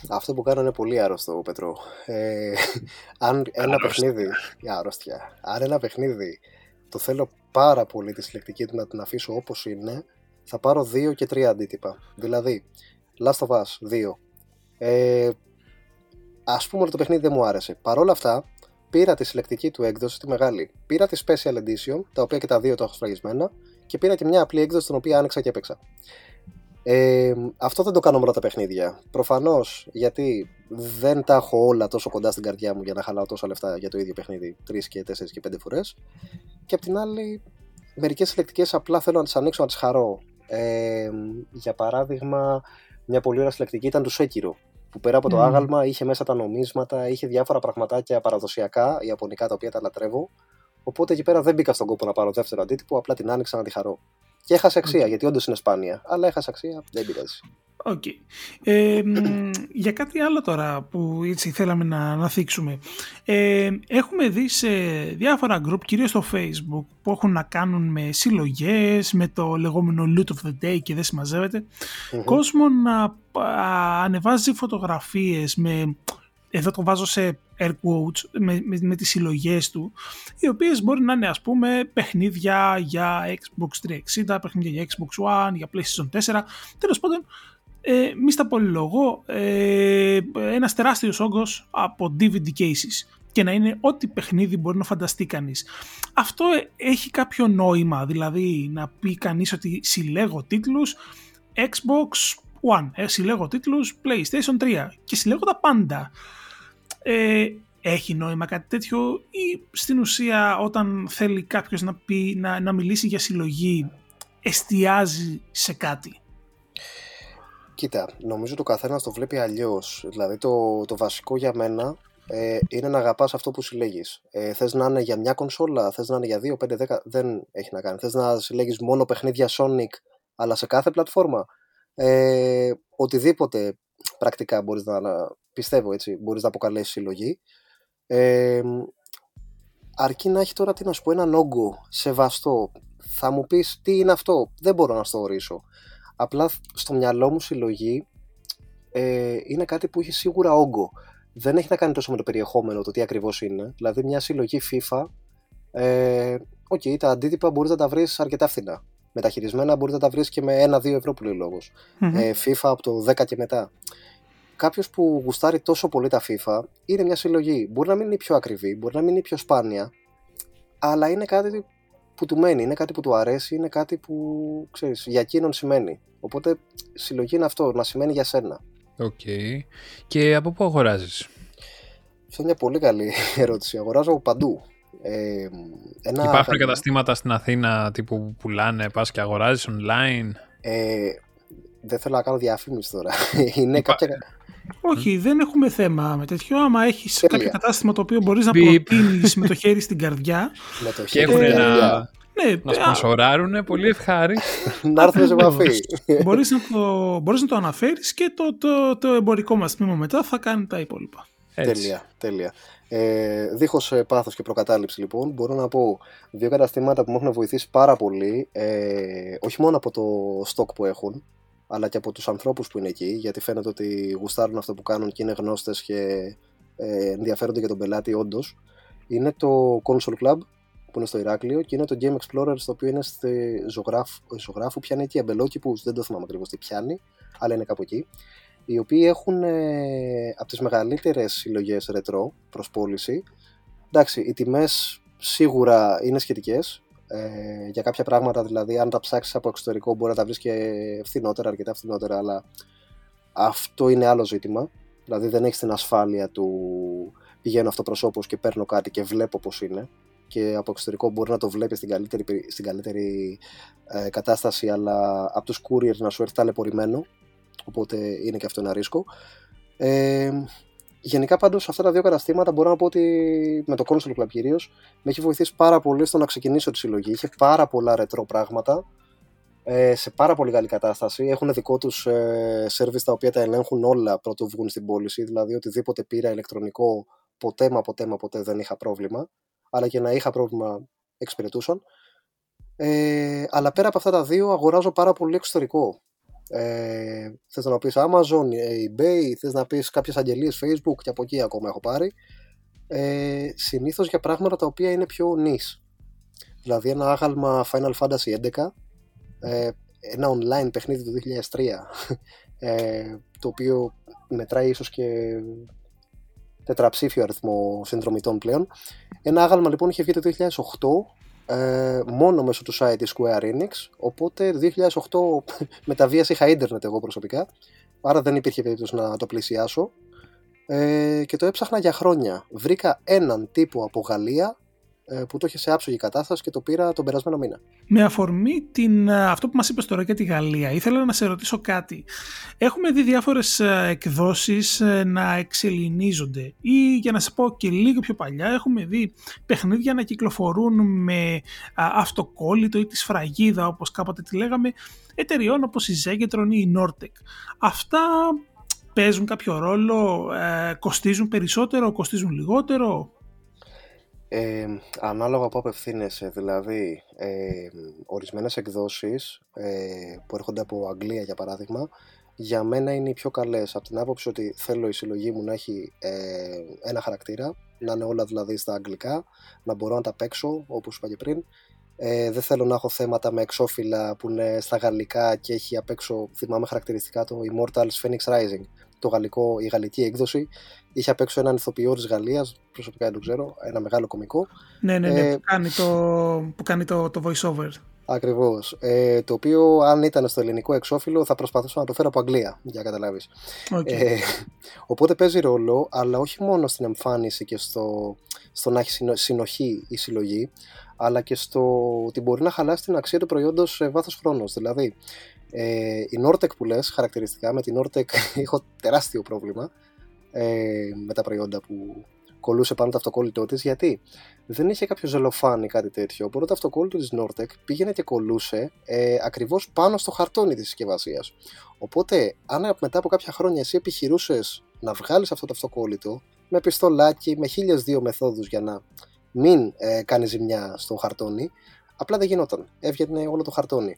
αυτό που κάνω είναι πολύ άρρωστο, Πετρό. Ε, [LAUGHS] αν ένα παιχνίδι. Η άρρωστια. Αν ένα παιχνίδι το θέλω πάρα πολύ τη συλλεκτική του να την αφήσω όπως είναι, θα πάρω 2 και 3 αντίτυπα. Δηλαδή, Last of Us 2. Ε, ας πούμε ότι το παιχνίδι δεν μου άρεσε. Παρ' όλα αυτά, πήρα τη συλλεκτική του έκδοση, τη μεγάλη. Πήρα τη Special Edition, τα οποία και τα δύο το έχω σφραγισμένα, και πήρα και μια απλή έκδοση, την οποία άνοιξα και έπαιξα. Ε, αυτό δεν το κάνω με όλα τα παιχνίδια. Προφανώς γιατί δεν τα έχω όλα τόσο κοντά στην καρδιά μου για να χαλάω τόσα λεφτά για το ίδιο παιχνίδι 3 και 4 και 5 φορές. Και απ' την άλλη, μερικές συλλεκτικές απλά θέλω να τις ανοίξω να τις χαρώ. Ε, για παράδειγμα, μια πολύ ωραία συλλεκτική ήταν του Σέκυρο. Που πέρα από το άγαλμα είχε μέσα τα νομίσματα, είχε διάφορα πραγματάκια παραδοσιακά, ιαπωνικά τα οποία τα λατρεύω. Οπότε εκεί πέρα δεν μπήκα στον κόπο να πάρω δεύτερο αντίτυπο, απλά την άνοιξα να τη χαρώ. Και έχασε αξία, γιατί όντως είναι σπάνια. Αλλά έχασε αξία, δεν πειράζει. Okay. Ε, για κάτι άλλο τώρα που έτσι θέλαμε να, να θίξουμε. Ε, έχουμε δει σε διάφορα group, κυρίως στο facebook, που έχουν να κάνουν με συλλογές, με το λεγόμενο loot of the day και δεν συμμαζεύεται, κόσμο να ανεβάζει φωτογραφίες με εδώ το βάζω σε air quotes, με, με, με τις συλλογές του, οι οποίες μπορεί να είναι ας πούμε παιχνίδια για Xbox 360, παιχνίδια για Xbox One, για PlayStation 4, τέλος πάντων ε, μη στα πολυλογώ, ε, ένας τεράστιος όγκος από DVD cases και να είναι ό,τι παιχνίδι μπορεί να φανταστεί κανείς. Αυτό έχει κάποιο νόημα, δηλαδή να πει κανείς ότι συλλέγω τίτλους Xbox One, ε, συλλέγω τίτλους PlayStation 3 και συλλέγω τα πάντα. Ε, έχει νόημα κάτι τέτοιο ή στην ουσία όταν θέλει κάποιος να, πει, να, να μιλήσει για συλλογή εστιάζει σε κάτι; Κοίτα, νομίζω το καθένας το βλέπει αλλιώς. Δηλαδή, το, το βασικό για μένα ε, είναι να αγαπάς αυτό που συλλέγεις. Ε, θες να είναι για μια κονσόλα, θες να είναι για 2, 5, 10, δεν έχει να κάνει. Θες να συλλέγεις μόνο παιχνίδια Sonic, αλλά σε κάθε πλατφόρμα. Ε, οτιδήποτε πρακτικά μπορείς να, πιστεύω έτσι, μπορείς να αποκαλέσεις συλλογή. Ε, αρκεί να έχει τώρα τι να σου πω, έναν όγκο σεβαστό. Θα μου πεις τι είναι αυτό, δεν μπορώ να στο ορίσω. Απλά στο μυαλό μου συλλογή ε, είναι κάτι που έχει σίγουρα όγκο. Δεν έχει να κάνει τόσο με το περιεχόμενο, το τι ακριβώς είναι. Δηλαδή μια συλλογή FIFA, ε, okay, τα αντίτυπα μπορείς να τα βρεις αρκετά φθηνά. Μεταχειρισμένα μπορείς να τα βρεις και με 1-2 ευρώ που λέει Ε, FIFA από το 10 και μετά κάποιος που γουστάρει τόσο πολύ τα FIFA είναι μια συλλογή. Μπορεί να μην είναι η πιο ακριβή, μπορεί να μην είναι η πιο σπάνια, αλλά είναι κάτι που του μένει, είναι κάτι που του αρέσει, είναι κάτι που ξέρεις, για εκείνον σημαίνει. Οπότε συλλογή είναι αυτό, να σημαίνει για σένα. OK. Okay. Και από πού αγοράζεις, Αυτό είναι μια πολύ καλή [LAUGHS] ερώτηση. Αγοράζω από παντού. Ε, ένα Υπάρχουν καταστήματα στην Αθήνα τύπου που πουλάνε, πας και αγοράζεις online; Ε, δεν θέλω να κάνω διαφήμιση τώρα. [LAUGHS] Είναι κάποια... Όχι, δεν έχουμε θέμα με τέτοιο. Άμα έχεις κάποιο κατάστημα το οποίο μπορείς να προτείνεις με το [LAUGHS] χέρι στην καρδιά. Με το χέρι και έχουν να, ναι, να σπονσοράρουν, πολύ ευχάριστο. [LAUGHS] να έρθουν σε επαφή. Μπορείς να το, μπορείς να το αναφέρεις και το, το, το εμπορικό μας τμήμα μετά θα κάνει τα υπόλοιπα. Τέλεια, τέλεια. Ε, δίχως ε, πάθος και προκατάληψη λοιπόν μπορώ να πω δύο καταστήματα που μου έχουν βοηθήσει πάρα πολύ ε, όχι μόνο από το stock που έχουν αλλά και από τους ανθρώπους που είναι εκεί, γιατί φαίνεται ότι γουστάρουν αυτό που κάνουν και είναι γνώστες και ε, ενδιαφέρονται για τον πελάτη όντως. Είναι το Console Club που είναι στο Ηράκλειο και είναι το Game Explorer στο οποίο είναι στη ζωγράφου, ζωγράφου πιάνει εκεί αμπελόκηπους, δεν το θυμάμαι ακριβώς τι πιάνει, αλλά είναι κάπου εκεί. Οι οποίοι έχουν ε, από τις μεγαλύτερες συλλογές ρετρό προς πώληση. Εντάξει, οι τιμές σίγουρα είναι σχετικές, ε, για κάποια πράγματα, δηλαδή, αν τα ψάξεις από εξωτερικό, μπορεί να τα βρεις και φθηνότερα, αρκετά φθηνότερα, αλλά αυτό είναι άλλο ζήτημα. Δηλαδή, δεν έχεις την ασφάλεια του πηγαίνω αυτοπροσώπως και παίρνω κάτι και βλέπω πώς είναι. Και από εξωτερικό μπορεί να το βλέπεις στην καλύτερη, στην καλύτερη ε, κατάσταση, αλλά από τους courier να σου έρθει ταλαιπωρημένο. Οπότε είναι και αυτό ένα ρίσκο. Ε, Γενικά πάντως αυτά τα δύο καταστήματα μπορώ να πω ότι με το Console Club κυρίως με έχει βοηθήσει πάρα πολύ στο να ξεκινήσω τη συλλογή. Είχε πάρα πολλά ρετρό πράγματα ε, σε πάρα πολύ καλή κατάσταση. Έχουν δικό τους ε, service τα οποία τα ελέγχουν όλα πρώτο βγουν στην πώληση. Δηλαδή οτιδήποτε πήρα ηλεκτρονικό ποτέ μα ποτέ μα ποτέ δεν είχα πρόβλημα. Αλλά και να είχα πρόβλημα εξυπηρετούσαν. Ε, αλλά πέρα από αυτά τα δύο αγοράζω πάρα πολύ εξωτερικό ε, θες να πεις Amazon, eBay, θες να πεις κάποιες αγγελίες Facebook και από εκεί ακόμα έχω πάρει. Ε, συνήθως για πράγματα τα οποία είναι πιο νης. Δηλαδή ένα άγαλμα Final Fantasy 11 ε, ένα online παιχνίδι του 2003 [LAUGHS] ε, το οποίο μετράει ίσως και τετραψήφιο αριθμό συνδρομητών πλέον. Ένα άγαλμα λοιπόν είχε βγει το 2008 ε, μόνο μέσω του site της Square Enix οπότε 2008 με τα βίας είχα ίντερνετ εγώ προσωπικά άρα δεν υπήρχε περίπτωση να το πλησιάσω. Ε, και το έψαχνα για χρόνια. Βρήκα έναν τύπο από Γαλλία ε, που το είχε σε άψογη κατάσταση και το πήρα τον περασμένο μήνα. Με αφορμή την, ε, αυτό που μας είπες τώρα για τη Γαλλία, ήθελα να σε ρωτήσω κάτι. Έχουμε δει διάφορες ε, εκδόσεις να εξελινίζονται ή για να σε πω και λίγο πιο παλιά έχουμε δει παιχνίδια να κυκλοφορούν με αυτοκόλλητο ή τη σφραγίδα όπως κάποτε τη λέγαμε εταιριών όπως η Zegetron ή η Nortec. Αυτά παίζουν κάποιο ρόλο, κοστίζουν περισσότερο, κοστίζουν λιγότερο; Ε, ανάλογα που απευθύνεσαι, δηλαδή ε, ορισμένες εκδόσεις ε, που έρχονται από Αγγλία για παράδειγμα για μένα είναι οι πιο καλές από την άποψη ότι θέλω η συλλογή μου να έχει ε, ένα χαρακτήρα να είναι όλα δηλαδή στα αγγλικά να μπορώ να τα παίξω όπως είπα και πριν Ε, δεν θέλω να έχω θέματα με εξώφυλλα που είναι στα γαλλικά και έχει απ' έξω, θυμάμαι χαρακτηριστικά το Immortals Phoenix Rising. Το γαλλικό, η γαλλική έκδοση είχε απ' έξω έναν ηθοποιό της Γαλλίας, προσωπικά δεν το ξέρω, ένα μεγάλο κωμικό. Ναι, ναι, ναι, ε, που κάνει το, που κάνει το, το voice-over. Ακριβώς. Ε, το οποίο, αν ήταν στο ελληνικό εξώφυλλο, θα προσπαθούσα να το φέρω από Αγγλία, για να καταλάβεις. Okay. Ε, οπότε παίζει ρόλο, αλλά όχι μόνο στην εμφάνιση και στο, στο να έχει συνοχή η συλλογή, αλλά και στο ότι μπορεί να χαλάσει την αξία του προϊόντος σε βάθος χρόνου. Δηλαδή, ε, η Nortec που λες, χαρακτηριστικά, με την Nortec [LAUGHS] έχω τεράστιο πρόβλημα ε, με τα προϊόντα που κολούσε πάνω το αυτοκόλλητό της, γιατί δεν είχε κάποιο ζελοφάν ή κάτι τέτοιο. Οπότε το αυτοκόλλητο της Nortec πήγαινε και κολούσε ε, ακριβώς πάνω στο χαρτόνι της συσκευασίας. Οπότε, αν μετά από κάποια χρόνια εσύ επιχειρούσες να βγάλεις αυτό το αυτοκόλλητο με πιστολάκι, με χίλιες δύο μεθόδους για να μην ε, κάνεις ζημιά στο χαρτόνι, απλά δεν γινόταν. Έβγαινε όλο το χαρτόνι.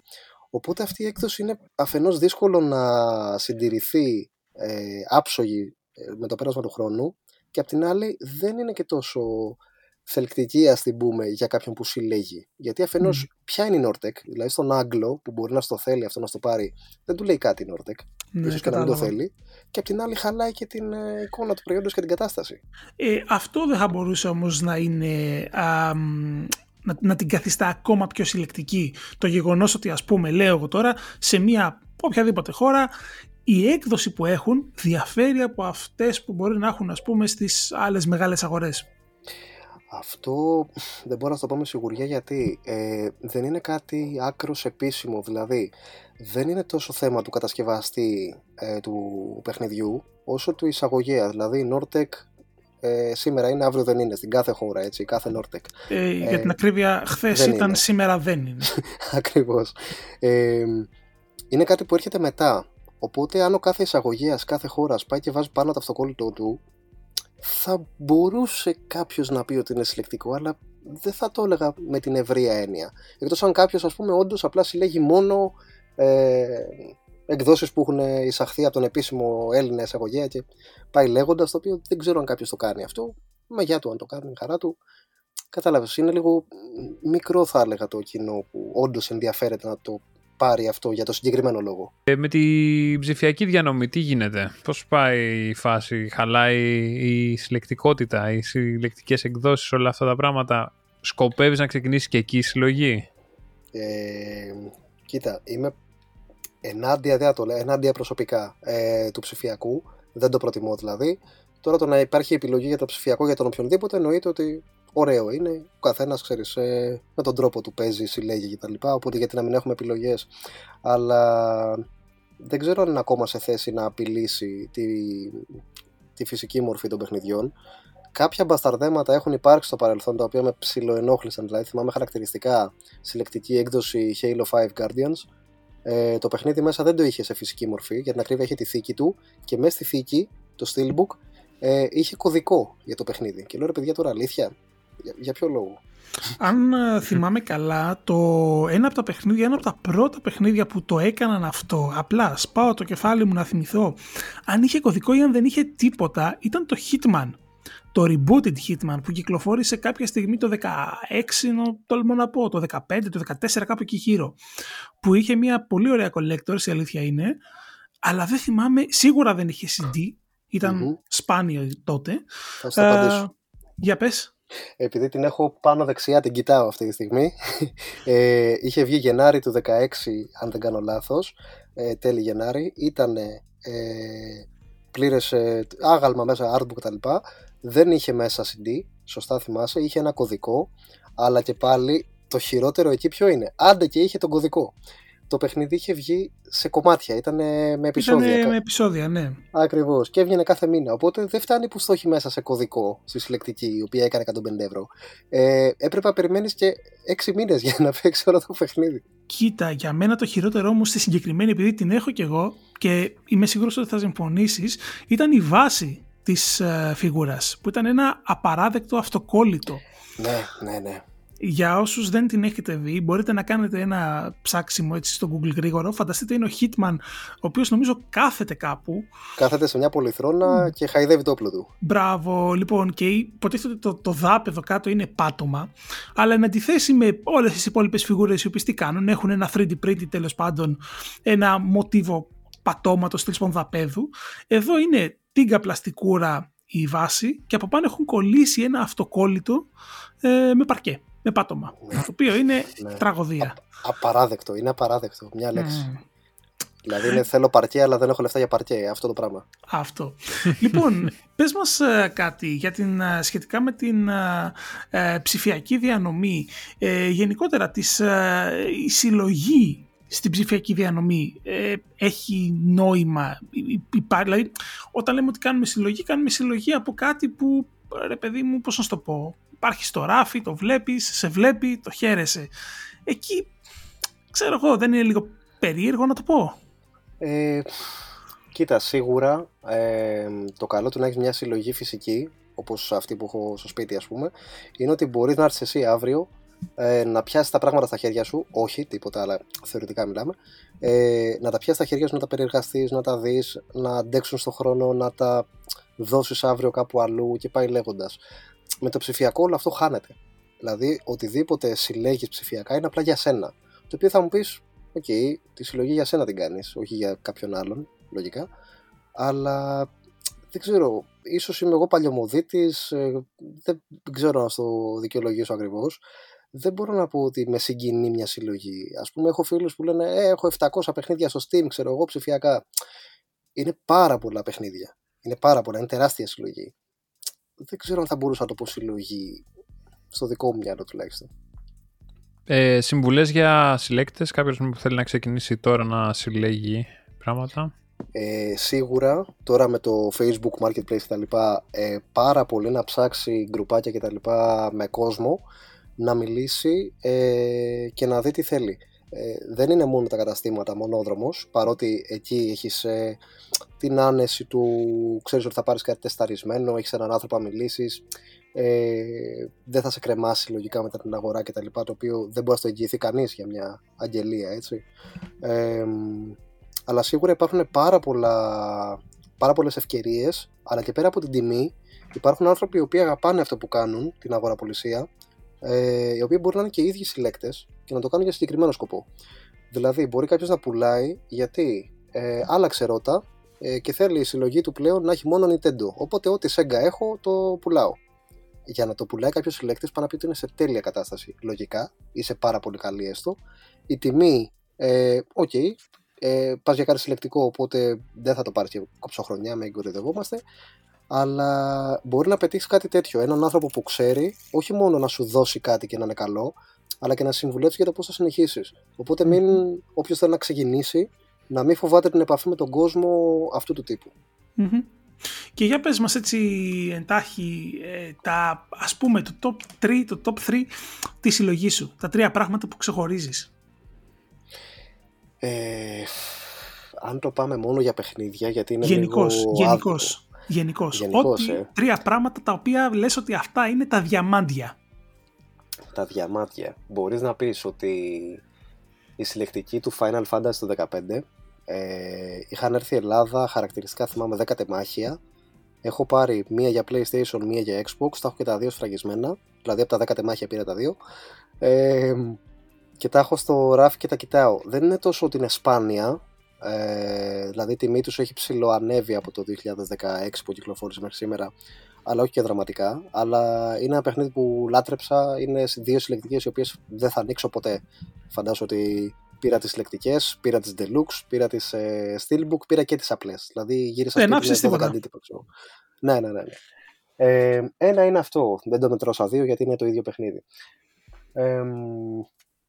Οπότε αυτή η έκδοση είναι αφενός δύσκολο να συντηρηθεί ε, άψογη ε, με το πέρασμα του χρόνου και απ' την άλλη δεν είναι και τόσο θελκτική ας την πούμε για κάποιον που συλλέγει. Γιατί αφενός, mm. ποια είναι η Nortec, δηλαδή στον Άγγλο που μπορεί να στο θέλει αυτό να στο πάρει, δεν του λέει κάτι η Nortec. Ναι, ίσως και να μην το θέλει. Και απ' την άλλη, χαλάει και την ε, εικόνα του προϊόντος και την κατάσταση. Ε, αυτό δεν θα μπορούσε όμως να είναι. Α, να, να την καθιστά ακόμα πιο συλλεκτική. Το γεγονός ότι, ας πούμε, λέω εγώ τώρα, σε μια οποιαδήποτε χώρα η έκδοση που έχουν διαφέρει από αυτές που μπορεί να έχουν ας πούμε στις άλλες μεγάλες αγορές. Αυτό δεν μπορώ να το πω με σιγουριά γιατί ε, δεν είναι κάτι άκρος επίσημο, δηλαδή δεν είναι τόσο θέμα του κατασκευαστή ε, του παιχνιδιού όσο του εισαγωγέα, δηλαδή η Nortec ε, σήμερα είναι, αύριο δεν είναι, στην κάθε χώρα, έτσι, κάθε Nortec. Ε, για την ακρίβεια, χθες ήταν, σήμερα δεν είναι. [LAUGHS] Ακριβώς. είναι κάτι που έρχεται μετά. Οπότε αν ο κάθε εισαγωγέας, κάθε χώρας πάει και βάζει πάνω το αυτοκόλλητο του, θα μπορούσε κάποιος να πει ότι είναι συλλεκτικό, αλλά δεν θα το έλεγα με την ευρεία έννοια. Εκτός αν κάποιος, ας πούμε, όντως απλά συλλέγει μόνο ε, εκδόσεις που έχουν εισαχθεί από τον επίσημο Έλληνα εισαγωγέα και πάει λέγοντας, το οποίο δεν ξέρω αν κάποιος το κάνει αυτό. Μαγιά του, αν το κάνει, χαρά του. Κατάλαβες, είναι λίγο μικρό, θα έλεγα, το κοινό που όντως ενδιαφέρεται να το πάρει αυτό για το συγκεκριμένο λόγο. Ε, με τη ψηφιακή διανομή τι γίνεται, πώς πάει η φάση, χαλάει η συλλεκτικότητα, οι συλλεκτικές εκδόσεις, όλα αυτά τα πράγματα; Σκοπεύεις να ξεκινήσεις και εκεί η συλλογή; Ε, κοίτα, είμαι ενάντια, δεν το λέω, ενάντια προσωπικά ε, του ψηφιακού, δεν το προτιμώ δηλαδή. Τώρα το να υπάρχει επιλογή για το ψηφιακό για τον οποιονδήποτε εννοείται ότι ωραίο είναι. Ο καθένας, ξέρεις, ε, με τον τρόπο του παίζει, συλλέγει κτλ. Οπότε γιατί να μην έχουμε επιλογές. Αλλά δεν ξέρω αν είναι ακόμα σε θέση να απειλήσει τη, τη φυσική μορφή των παιχνιδιών. Κάποια μπασταρδέματα έχουν υπάρξει στο παρελθόν τα οποία με ψιλοενόχλησαν. Δηλαδή, θυμάμαι χαρακτηριστικά συλλεκτική έκδοση Halo 5 Guardians. Ε, το παιχνίδι μέσα δεν το είχε σε φυσική μορφή, για την ακρίβεια είχε τη θήκη του και μέσα στη θήκη, το Steelbook, ε, είχε κωδικό για το παιχνίδι. Και λέω ρε παιδιά τώρα αλήθεια, για, ποιο λόγο; Αν ε, θυμάμαι καλά, το ένα από τα παιχνίδια, ένα από τα πρώτα παιχνίδια που το έκαναν αυτό, απλά σπάω το κεφάλι μου να θυμηθώ, αν είχε κωδικό ή αν δεν είχε τίποτα, ήταν το Hitman. Το rebooted Hitman που κυκλοφόρησε κάποια στιγμή το 16, τολμώ να πω, το 15, το 14, κάπου εκεί γύρω. Που είχε μια πολύ ωραία collector, η αλήθεια είναι, αλλά δεν θυμάμαι, σίγουρα δεν είχε CD, ηταν σπάνιο τότε. Θα για πες. Επειδή την έχω πάνω δεξιά, την κοιτάω αυτή τη στιγμή. Ε, είχε βγει Γενάρη του 16, αν δεν κάνω λάθος, ε, τέλη Γενάρη. Ήταν ε, πλήρες ε, άγαλμα μέσα, artbook κτλ. Δεν είχε μέσα CD, σωστά θυμάσαι, είχε ένα κωδικό, αλλά και πάλι το χειρότερο εκεί ποιο είναι. Άντε και είχε τον κωδικό το παιχνίδι είχε βγει σε κομμάτια, ήταν με επεισόδια. Ήταν με επεισόδια, ναι. Ακριβώς. Και έβγαινε κάθε μήνα. Οπότε δεν φτάνει που στο έχει μέσα σε κωδικό στη συλλεκτική, η οποία έκανε 150 ευρώ. Ε, έπρεπε να περιμένεις και 6 μήνες για να [LAUGHS] παίξει όλο το παιχνίδι. Κοίτα, για μένα το χειρότερο όμω στη συγκεκριμένη, επειδή την έχω κι εγώ και είμαι σίγουρος ότι θα συμφωνήσεις, ήταν η βάση της uh, ε, φιγούρας, που ήταν ένα απαράδεκτο αυτοκόλλητο. Ναι, ναι, ναι. Για όσους δεν την έχετε δει, μπορείτε να κάνετε ένα ψάξιμο έτσι στο Google γρήγορο. Φανταστείτε είναι ο Hitman, ο οποίος νομίζω κάθεται κάπου. Κάθεται σε μια πολυθρόνα και χαϊδεύει το όπλο του. Μπράβο, λοιπόν, και υποτίθεται το, το δάπεδο κάτω είναι πάτωμα, αλλά εν αντιθέσει με όλες τις υπόλοιπες φιγούρες οι οποίες τι κάνουν, έχουν ένα 3D printing τέλος πάντων, ένα μοτίβο πατώματος τέλος πάντων δαπέδου. Εδώ είναι τίγκα πλαστικούρα η βάση και από πάνω έχουν κολλήσει ένα αυτοκόλλητο ε, με παρκέ με πάτωμα. Ναι. Το οποίο είναι ναι. τραγωδία. Α, απαράδεκτο, είναι απαράδεκτο. Μια λέξη. Mm. Δηλαδή είναι θέλω παρκέ αλλά δεν έχω λεφτά για παρκέ. Αυτό το πράγμα. Αυτό. λοιπόν, [LAUGHS] πες μας ε, κάτι για την, ε, σχετικά με την ε, ψηφιακή διανομή. γενικότερα της, η συλλογή στην ψηφιακή διανομή έχει νόημα; δηλαδή, όταν λέμε ότι κάνουμε συλλογή, κάνουμε συλλογή από κάτι που, ρε παιδί μου, πώς να το πω, υπάρχει στο ράφι, το βλέπεις, σε βλέπει, το χαίρεσαι. Εκεί, ξέρω εγώ, δεν είναι λίγο περίεργο να το πω. Ε, κοίτα, σίγουρα ε, το καλό του να έχεις μια συλλογή φυσική, όπως αυτή που έχω στο σπίτι ας πούμε, είναι ότι μπορείς να έρθεις εσύ αύριο ε, να πιάσεις τα πράγματα στα χέρια σου, όχι τίποτα, αλλά θεωρητικά μιλάμε, ε, να τα πιάσεις στα χέρια σου, να τα περιεργαστείς, να τα δεις, να αντέξουν στον χρόνο, να τα δώσεις αύριο κάπου αλλού και πάει λέγοντας με το ψηφιακό όλο αυτό χάνεται. Δηλαδή, οτιδήποτε συλλέγεις ψηφιακά είναι απλά για σένα. Το οποίο θα μου πεις, Οκ, τη συλλογή για σένα την κάνεις, όχι για κάποιον άλλον, λογικά. Αλλά δεν ξέρω, ίσως είμαι εγώ παλιομοδίτης, ε, δεν ξέρω να το δικαιολογήσω ακριβώς. Δεν μπορώ να πω ότι με συγκινεί μια συλλογή. Ας πούμε, έχω φίλους που λένε ε, έχω 700 παιχνίδια στο Steam, ξέρω εγώ, ψηφιακά. Είναι πάρα πολλά παιχνίδια. Είναι πάρα πολλά, είναι τεράστια συλλογή δεν ξέρω αν θα μπορούσα να το πω συλλογή στο δικό μου μυαλό τουλάχιστον. Ε, συμβουλές για συλλέκτες, κάποιος που θέλει να ξεκινήσει τώρα να συλλέγει πράγματα. Ε, σίγουρα τώρα με το facebook marketplace και τα λοιπά ε, πάρα πολύ να ψάξει γκρουπάκια και τα λοιπά με κόσμο να μιλήσει ε, και να δει τι θέλει ε, δεν είναι μόνο τα καταστήματα μονόδρομος παρότι εκεί έχεις ε, την άνεση του ξέρεις ότι θα πάρεις κάτι τεσταρισμένο έχεις έναν άνθρωπο να μιλήσεις ε, δεν θα σε κρεμάσει λογικά μετά την αγορά και τα λοιπά το οποίο δεν μπορεί να το εγγυηθεί κανείς για μια αγγελία έτσι. Ε, αλλά σίγουρα υπάρχουν πάρα, πολλά, πάρα πολλές ευκαιρίες αλλά και πέρα από την τιμή υπάρχουν άνθρωποι οι οποίοι αγαπάνε αυτό που κάνουν την αγοραπολισία ε, οι οποίοι μπορεί να είναι και οι ίδιοι συλλέκτες και να το κάνουν για συγκεκριμένο σκοπό. Δηλαδή, μπορεί κάποιος να πουλάει γιατί ε, άλλαξε ρότα ε, και θέλει η συλλογή του πλέον να έχει μόνο Nintendo. Οπότε, ό,τι Sega έχω, το πουλάω. Για να το πουλάει κάποιος συλλέκτης, πάει να πει ότι είναι σε τέλεια κατάσταση. Λογικά, ή σε πάρα πολύ καλή έστω. Η τιμή, ε, OK, okay, ε, πας για κάτι συλλεκτικό, οπότε δεν θα το πάρεις και κοψοχρονιά, μην κοροϊδευόμαστε αλλά μπορεί να πετύχεις κάτι τέτοιο. Έναν άνθρωπο που ξέρει όχι μόνο να σου δώσει κάτι και να είναι καλό, αλλά και να συμβουλέψει για το πώς θα συνεχίσεις. Οπότε, μην, όποιος θέλει να ξεκινήσει, να μην φοβάται την επαφή με τον κόσμο αυτού του τυπου Και για πες μας έτσι εντάχει ε, τα ας πούμε το top 3, το top 3 της συλλογής σου, τα τρία πράγματα που ξεχωρίζεις. Ε, αν το πάμε μόνο για παιχνίδια γιατί είναι γενικώς, λίγο γενικώς. Γενικώς. Ότι ε. τρία πράγματα τα οποία λες ότι αυτά είναι τα διαμάντια. Τα διαμάντια. Μπορείς να πεις ότι η συλλεκτική του Final Fantasy το 15 ε, είχαν έρθει Ελλάδα, χαρακτηριστικά θυμάμαι 10 τεμάχια. Έχω πάρει μία για PlayStation, μία για Xbox, τα έχω και τα δύο σφραγισμένα. Δηλαδή από τα 10 τεμάχια πήρα τα δύο. Ε, και τα έχω στο ράφι και τα κοιτάω. Δεν είναι τόσο ότι είναι σπάνια, ε, δηλαδή η τιμή τους έχει ψηλοανέβει από το 2016 που κυκλοφόρησε μέχρι σήμερα αλλά όχι και δραματικά. Αλλά είναι ένα παιχνίδι που λάτρεψα. Είναι δύο συλλεκτικές οι οποίες δεν θα ανοίξω ποτέ. Φαντάζομαι ότι πήρα τις συλλεκτικές, πήρα τις deluxe, πήρα τις ε, steelbook, πήρα και τις απλές. Δηλαδή γύρισα δεν άφησες τίποτα. ναι, ναι, ναι, ναι. Ε, ένα είναι αυτό, δεν το μετρώσα δύο γιατί είναι το ίδιο παιχνίδι. Ε,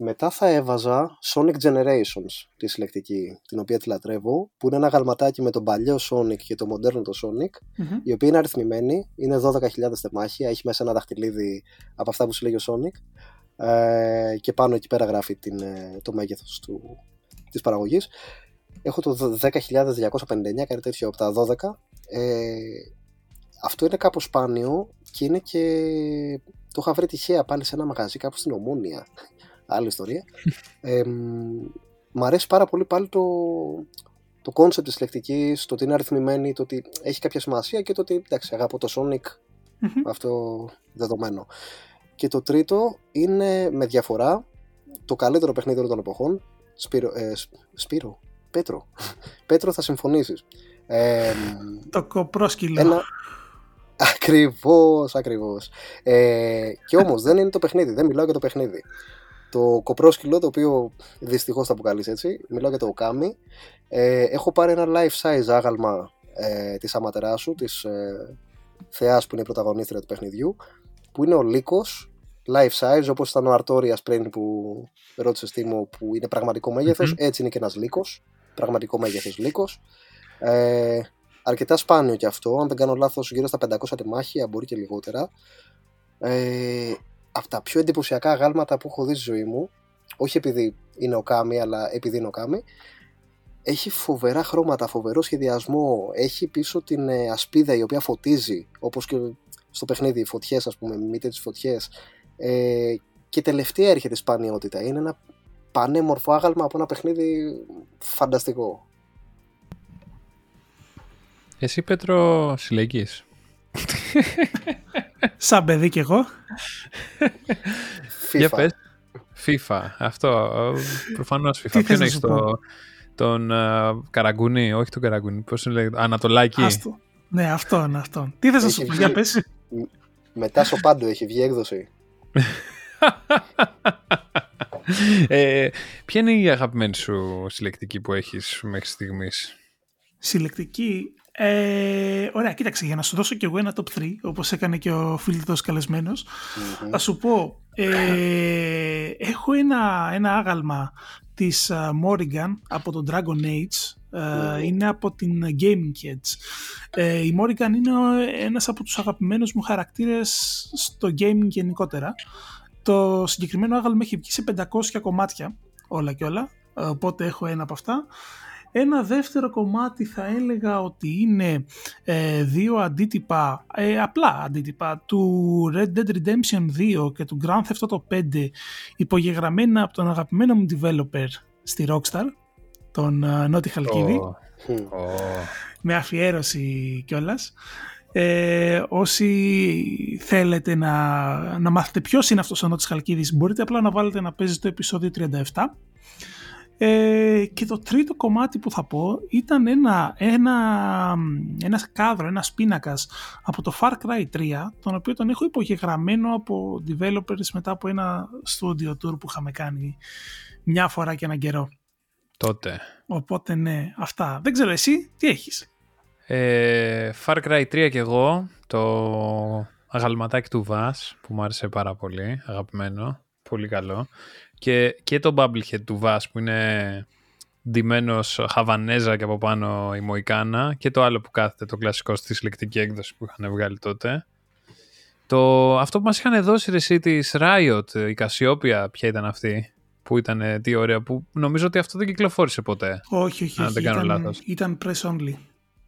μετά θα έβαζα Sonic Generations, τη συλλεκτική, την οποία τη λατρεύω, που είναι ένα γαλματάκι με τον παλιό Sonic και το μοντέρνο το Sonic, η οποία είναι αριθμημένη, είναι 12.000 θεμάχια, έχει μέσα ένα δαχτυλίδι από αυτά που συλλέγει ο Sonic ε, και πάνω εκεί πέρα γράφει την, ε, το μέγεθος του, της παραγωγής. Έχω το 10.259, κάτι τέτοιο από τα 12. Ε, αυτό είναι κάπως σπάνιο και είναι και το είχα βρει τυχαία πάλι σε ένα μαγαζί κάπου στην Ομόνια άλλη ιστορία. Ε, μ' αρέσει πάρα πολύ πάλι το, το concept της λεκτικής, το ότι είναι αριθμημένη, το ότι έχει κάποια σημασία και το ότι εντάξει αγαπώ το Sonic αυτό δεδομένο. Και το τρίτο είναι με διαφορά το καλύτερο παιχνίδι όλων των εποχών Σπύρο, ε, Σπύρο Πέτρο. [LAUGHS] Πέτρο θα συμφωνήσεις. Ε, το κοπρόσκυλο. ένα... Ακριβώς, ακριβώς. Ε, και όμως δεν είναι το παιχνίδι, δεν μιλάω για το παιχνίδι. Το κοπρόσκυλο, το οποίο δυστυχώς θα αποκαλείς έτσι, μιλάω για το οκάμι. Ε, έχω πάρει ένα life size άγαλμα ε, της Αματεράσου, της ε, θεάς που είναι η πρωταγωνίστρια του παιχνιδιού, που είναι ο Λύκος, life size, όπως ήταν ο Αρτόριας πριν που ρώτησες τι μου, που είναι πραγματικό έτσι είναι και ένας Λύκος, πραγματικό μέγεθος Λύκος. Ε, αρκετά σπάνιο κι αυτό, αν δεν κάνω λάθος γύρω στα 500 τεμάχια, μπορεί και λιγότερα. Ε, από τα πιο εντυπωσιακά γάλματα που έχω δει στη ζωή μου, όχι επειδή είναι ο Κάμι, αλλά επειδή είναι ο Κάμι, έχει φοβερά χρώματα, φοβερό σχεδιασμό, έχει πίσω την ε, ασπίδα η οποία φωτίζει, όπως και στο παιχνίδι, οι φωτιές ας πούμε, μήτε τις φωτιές. Ε, και τελευταία έρχεται η σπανιότητα, είναι ένα πανέμορφο άγαλμα από ένα παιχνίδι φανταστικό. Εσύ Πέτρο συλλεγγείς. [LAUGHS] Σαν παιδί κι εγώ. FIFA. Για πες. FIFA. Αυτό. Προφανώς FIFA. Ποιον έχεις το, τον uh, Καραγκούνι, όχι τον Καραγκούνι, πώς είναι λέγεται, Ανατολάκη. Άστο. Ναι, αυτό είναι αυτό. Τι θες να σου πω, για πες. Μετά στο πάντο έχει βγει έκδοση. [LAUGHS] ε, ποια είναι η αγαπημένη σου συλλεκτική που έχεις μέχρι στιγμής; Συλλεκτική, ε, ωραία, κοίταξε, για να σου δώσω κι εγώ ένα top 3, όπως έκανε και ο φίλος καλεσμένος, mm-hmm. θα σου πω, ε, έχω ένα, ένα άγαλμα της uh, Morrigan από το Dragon Age, uh, είναι από την Gaming Kids. Ε, η Morrigan είναι ένας από τους αγαπημένους μου χαρακτήρες στο gaming γενικότερα. Το συγκεκριμένο άγαλμα έχει βγει σε 500 κομμάτια, όλα και όλα, οπότε έχω ένα από αυτά. Ένα δεύτερο κομμάτι θα έλεγα ότι είναι ε, δύο αντίτυπα, ε, απλά αντίτυπα του Red Dead Redemption 2 και του Grand Theft Auto 5 υπογεγραμμένα από τον αγαπημένο μου developer στη Rockstar, τον uh, Νότι Χαλκίδη, με αφιέρωση κιόλας. Ε, όσοι θέλετε να, να μάθετε ποιος είναι αυτός ο Νότης Χαλκίδης μπορείτε απλά να βάλετε να παίζει το επεισόδιο 37 ε, και το τρίτο κομμάτι που θα πω ήταν ένα, ένα, ένα κάδρο, ένας πίνακας από το Far Cry 3, τον οποίο τον έχω υπογεγραμμένο από developers μετά από ένα studio tour που είχαμε κάνει μια φορά και έναν καιρό. Τότε. Οπότε ναι, αυτά. Δεν ξέρω εσύ, τι έχεις; Ε, Far Cry 3 και εγώ, το αγαλματάκι του Βάς, που μου άρεσε πάρα πολύ, αγαπημένο, πολύ καλό και, και το Bubblehead του Βάς που είναι ντυμένος χαβανέζα και από πάνω η Μοϊκάνα και το άλλο που κάθεται το κλασικό στη συλλεκτική έκδοση που είχαν βγάλει τότε. Το, αυτό που μας είχαν δώσει εσύ της Riot, η Κασιόπια, ποια ήταν αυτή, που ήταν τι ωραία, που νομίζω ότι αυτό δεν κυκλοφόρησε ποτέ. Όχι, όχι, όχι. δεν κάνω ήταν, λάθος. Ήταν press only.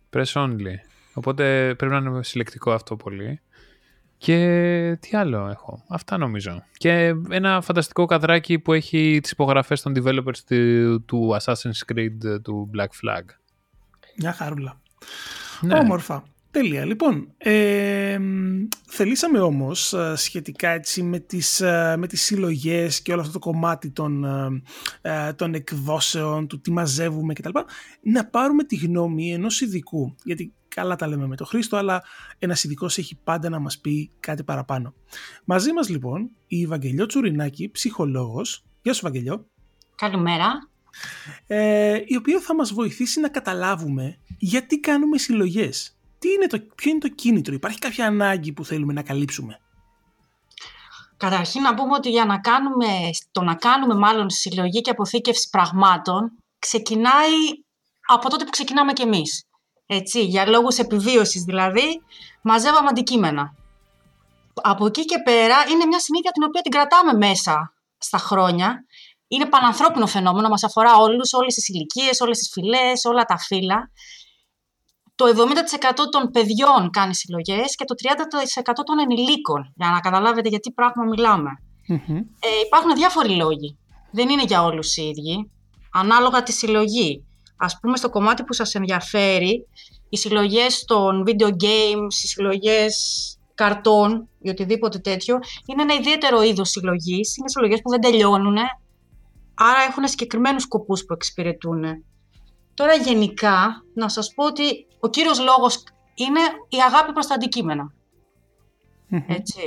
Press only. Οπότε πρέπει να είναι συλλεκτικό αυτό πολύ. Και τι άλλο έχω. Αυτά νομίζω. Και ένα φανταστικό καδράκι που έχει τις υπογραφές των developers του, Assassin's Creed του Black Flag. Μια χαρούλα. Ναι. Όμορφα. Τέλεια. Λοιπόν, ε, θελήσαμε όμως ε, σχετικά έτσι με τις, ε, με τις συλλογές και όλο αυτό το κομμάτι των, ε, των εκδόσεων, του τι μαζεύουμε κτλ. Να πάρουμε τη γνώμη ενός ειδικού. Γιατί καλά τα λέμε με τον Χρήστο, αλλά ένας ειδικός έχει πάντα να μας πει κάτι παραπάνω. Μαζί μας λοιπόν η Βαγγελιό Τσουρινάκη, ψυχολόγος. Γεια σου Βαγγελιό. Καλημέρα. Ε, η οποία θα μας βοηθήσει να καταλάβουμε γιατί κάνουμε συλλογές. Τι είναι το, ποιο είναι το κίνητρο, υπάρχει κάποια ανάγκη που θέλουμε να καλύψουμε; Καταρχήν να πούμε ότι για να κάνουμε, το να κάνουμε μάλλον συλλογή και αποθήκευση πραγμάτων ξεκινάει από τότε που ξεκινάμε κι εμείς. Έτσι, για λόγους επιβίωσης δηλαδή, μαζεύαμε αντικείμενα. Από εκεί και πέρα είναι μια συνήθεια την οποία την κρατάμε μέσα στα χρόνια. Είναι πανανθρώπινο φαινόμενο, μας αφορά όλους, όλες τις ηλικίες, όλες τις φυλές, όλα τα φύλλα. το 70% των παιδιών κάνει συλλογές και το 30% των ενηλίκων, για να καταλάβετε γιατί πράγμα Ε, υπάρχουν διάφοροι λόγοι. Δεν είναι για όλους οι ίδιοι. Ανάλογα τη συλλογή. Ας πούμε στο κομμάτι που σας ενδιαφέρει, οι συλλογές των video games, οι συλλογές καρτών ή οτιδήποτε τέτοιο, είναι ένα ιδιαίτερο είδος συλλογής. Είναι συλλογές που δεν τελειώνουν, άρα έχουν συγκεκριμένους σκοπούς που εξυπηρετούν. Τώρα γενικά, να σας πω ότι ο κύριος λόγος είναι η αγάπη προς τα αντικείμενα. ετσι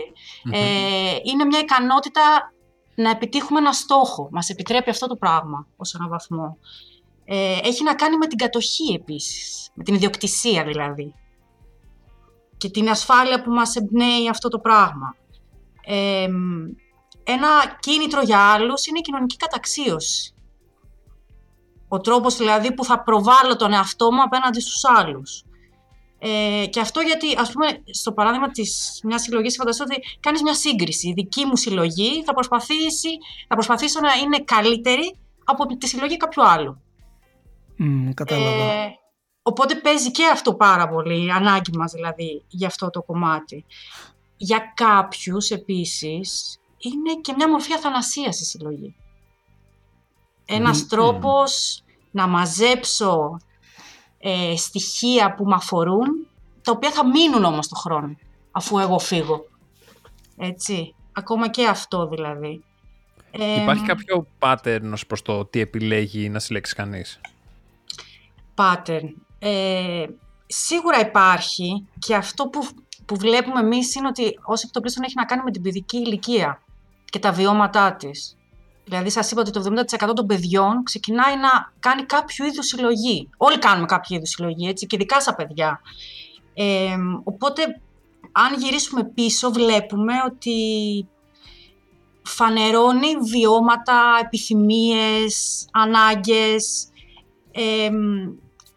Ε, είναι μια ικανότητα να επιτύχουμε ένα στόχο. Μας επιτρέπει αυτό το πράγμα ως έναν βαθμό. Ε, έχει να κάνει με την κατοχή επίσης, με την ιδιοκτησία δηλαδή. Και την ασφάλεια που μας εμπνέει αυτό το πράγμα. Ε, ένα κίνητρο για άλλους είναι η κοινωνική καταξίωση. Ο τρόπος δηλαδή που θα προβάλλω τον εαυτό μου απέναντι στους άλλους. Ε, και αυτό γιατί, ας πούμε, στο παράδειγμα της μιας συλλογής, φανταστώ ότι κάνεις μια σύγκριση. Η δική μου συλλογή θα, προσπαθήσει, θα προσπαθήσω να είναι καλύτερη από τη συλλογή κάποιου άλλου. Mm, κατάλαβα. Ε, οπότε παίζει και αυτό πάρα πολύ, η ανάγκη μας δηλαδή, για αυτό το κομμάτι. Για κάποιους επίσης, είναι και μια μορφή αθανασίας η συλλογή. Ένας mm, τρόπος να μαζέψω ε, στοιχεία που με αφορούν, τα οποία θα μείνουν όμως το χρόνο, αφού εγώ φύγω. Έτσι, ακόμα και αυτό δηλαδή. Υπάρχει κάποιο pattern ως προς το τι επιλέγει να συλλέξει κανείς; Pattern. Ε, σίγουρα υπάρχει και αυτό που, που βλέπουμε εμείς είναι ότι ως εκτοπλίστων έχει να κάνει με την παιδική ηλικία και τα βιώματά της. Δηλαδή, σας είπα ότι το 70% των παιδιών ξεκινάει να κάνει κάποιο είδους συλλογή. Όλοι κάνουμε κάποιο είδους συλλογή, έτσι, και ειδικά στα παιδιά. Ε, οπότε, αν γυρίσουμε πίσω, βλέπουμε ότι φανερώνει βιώματα, επιθυμίες, ανάγκες. Ε,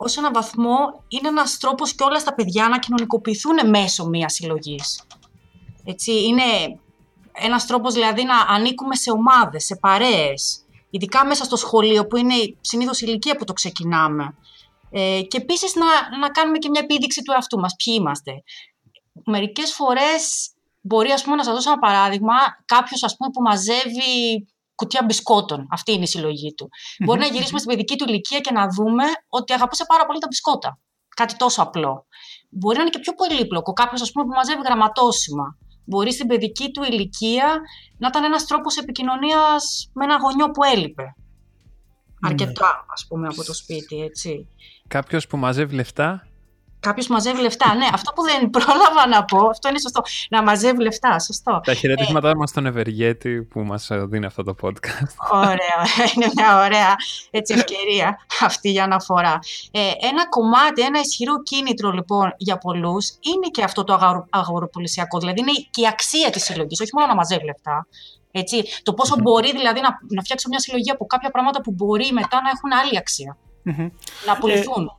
ως έναν βαθμό είναι ένας τρόπος και όλα τα παιδιά να κοινωνικοποιηθούν μέσω μιας συλλογής. Έτσι, είναι ένας τρόπος δηλαδή να ανήκουμε σε ομάδες, σε παρέες, ειδικά μέσα στο σχολείο που είναι συνήθως η ηλικία που το ξεκινάμε. Ε, και επίσης να, να κάνουμε και μια επίδειξη του εαυτού μας, ποιοι είμαστε. Μερικές φορές μπορεί ας πούμε, να σας δώσω ένα παράδειγμα, κάποιος ας πούμε, που μαζεύει κουτιά μπισκότων. Αυτή είναι η συλλογή του. Μπορεί να γυρίσουμε στην παιδική του ηλικία και να δούμε ότι αγαπούσε πάρα πολύ τα μπισκότα. Κάτι τόσο απλό. Μπορεί να είναι και πιο πολύπλοκο. Κάποιος, ας πούμε, που μαζεύει γραμματόσημα μπορεί στην παιδική του ηλικία να ήταν ένας τρόπος επικοινωνίας με ένα γονιό που έλειπε. Ναι. Αρκετά, ας πούμε, από το σπίτι, έτσι. Κάποιος που μαζεύει λεφτά Κάποιος μαζεύει λεφτά. Ναι, αυτό που δεν πρόλαβα να πω, αυτό είναι σωστό. Να μαζεύει λεφτά, σωστό. Τα χαιρετίσματά ε, μας στον Ευεργέτη που μας δίνει αυτό το podcast. Ωραία, είναι μια ωραία έτσι, ευκαιρία αυτή για αναφορά. Ε, ένα κομμάτι, ένα ισχυρό κίνητρο λοιπόν για πολλούς είναι και αυτό το αγοροπολισιακό. Δηλαδή είναι και η αξία της συλλογής, όχι μόνο να μαζεύει λεφτά. Έτσι, το ποσο μπορεί δηλαδή να, να φτιάξω μια συλλογή από κάποια πράγματα που μπορεί μετά να έχουν άλλη αξία. Να πουληθούν. Ε,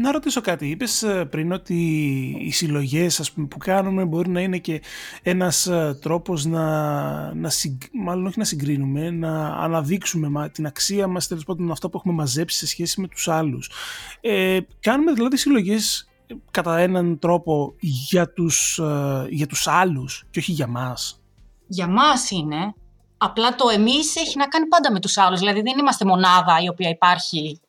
να ρωτήσω κάτι. Είπες ε, πριν ότι οι συλλογές που κάνουμε μπορεί να είναι και ένας ε, τρόπος να, να μάλλον όχι να συγκρίνουμε, να αναδείξουμε την αξία μας, τέλος πάντων αυτό που έχουμε μαζέψει σε σχέση με τους άλλους. Ε, κάνουμε δηλαδή συλλογές ε, κατά έναν τρόπο για τους, για τους άλλους και όχι για μας. Για μας είναι. Απλά το εμείς έχει να κάνει πάντα με τους άλλους. Δηλαδή δεν είμαστε μονάδα η οποία υπάρχει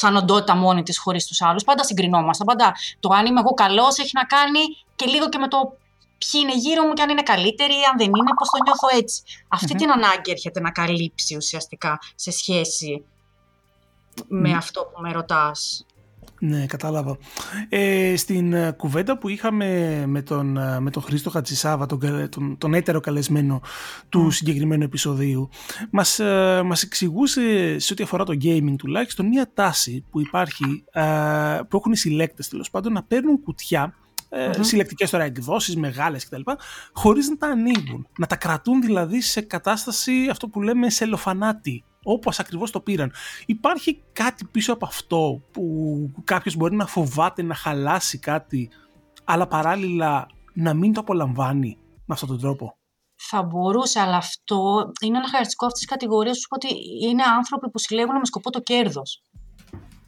σαν οντότητα μόνη της χωρίς τους άλλους. Πάντα συγκρινόμαστε. Πάντα το αν είμαι εγώ καλός έχει να κάνει και λίγο και με το ποιοι είναι γύρω μου και αν είναι καλύτεροι, αν δεν είναι, πώς το νιώθω έτσι. Αυτή την ανάγκη έρχεται να καλύψει ουσιαστικά σε σχέση με αυτό που με ρωτάς. Ναι, κατάλαβα. Ε, στην ε, κουβέντα που είχαμε με τον, ε, με τον Χρήστο Χατζησάβα, τον, τον, τον έτερο καλεσμένο του συγκεκριμένου επεισοδίου, μας, ε, μας εξηγούσε σε ό,τι αφορά το gaming τουλάχιστον μια τάση που υπάρχει, που έχουν οι συλλέκτες τέλος πάντων, να παίρνουν κουτιά mm-hmm. συλλεκτικές τώρα εκδόσεις, μεγάλες κτλ., χωρίς να τα ανοίγουν. Να τα κρατούν δηλαδή σε κατάσταση αυτό που λέμε σε λοφανάτι όπως ακριβώς το πήραν. Υπάρχει κάτι πίσω από αυτό που κάποιος μπορεί να φοβάται να χαλάσει κάτι, αλλά παράλληλα να μην το απολαμβάνει με αυτόν τον τρόπο; Θα μπορούσε, αλλά αυτό είναι ένα χαρακτηριστικό αυτής της κατηγορίας που ότι είναι άνθρωποι που συλλέγουν με σκοπό το κέρδος.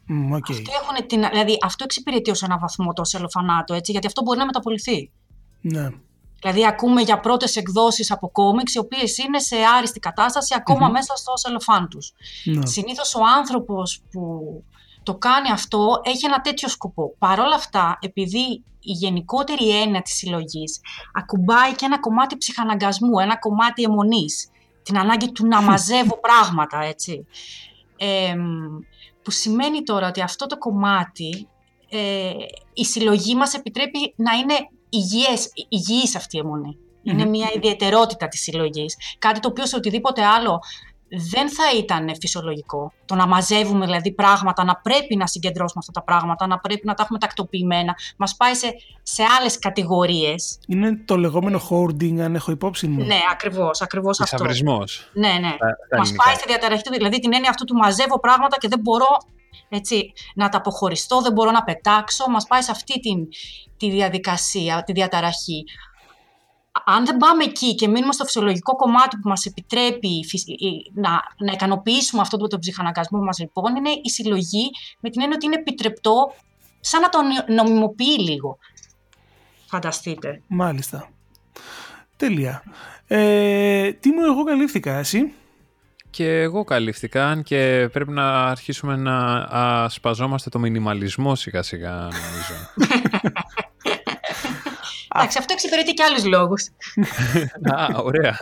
Mm, okay. Αυτοί έχουν την, δηλαδή, αυτό εξυπηρετεί ως ένα βαθμό το σελοφανάτο, έτσι, γιατί αυτό μπορεί να μεταπολυθεί. Ναι. Δηλαδή, ακούμε για πρώτες εκδόσεις από κόμιξ, οι οποίες είναι σε άριστη κατάσταση ακόμα μέσα στο σελοφάν του. ναι. Συνήθως ο άνθρωπος που το κάνει αυτό έχει ένα τέτοιο σκοπό. Παρ' όλα αυτά, επειδή η γενικότερη έννοια της συλλογής ακουμπάει και ένα κομμάτι ψυχαναγκασμού, ένα κομμάτι αιμονής, την ανάγκη του να μαζεύω πράγματα, έτσι. Εμ, που σημαίνει τώρα ότι αυτό το κομμάτι, ε, η συλλογή μας επιτρέπει να είναι υγιές, υγιής αυτή η αιμονή. Είναι μια ιδιαιτερότητα της συλλογής. Κάτι το οποίο σε οτιδήποτε άλλο δεν θα ήταν φυσιολογικό. Το να μαζεύουμε δηλαδή πράγματα, να πρέπει να συγκεντρώσουμε αυτά τα πράγματα, να πρέπει να τα έχουμε τακτοποιημένα, μας πάει σε, σε άλλες κατηγορίες. Είναι το λεγόμενο hoarding, αν έχω υπόψη μου. Ναι, ακριβώς, ακριβώς αυτό. Θησαυρισμός. Ναι, ναι. τα Μας ελληνικά. πάει στη διαταραχή του, δηλαδή την έννοια αυτού του μαζεύω πράγματα και δεν μπορώ έτσι, να τα αποχωριστώ, δεν μπορώ να πετάξω. Μας πάει σε αυτή την, τη διαδικασία, τη διαταραχή. Αν δεν πάμε εκεί και μείνουμε στο φυσιολογικό κομμάτι που μας επιτρέπει η φυσ- η- να, να ικανοποιήσουμε αυτό το, το ψυχαναγκασμό μας λοιπόν, είναι η συλλογή με την έννοια ότι είναι επιτρεπτό σαν να τον νομιμοποιεί λίγο. Φανταστείτε. Μάλιστα. Τέλεια. Ε, τι μου εγώ καλύφθηκα, εσύ; Και εγώ καλύφθηκα, αν και πρέπει να αρχίσουμε να ασπαζόμαστε το μινιμαλισμό σιγά σιγά νομίζω. Εντάξει, αυτό εξυπηρετεί και άλλους λόγους. Α, ωραία.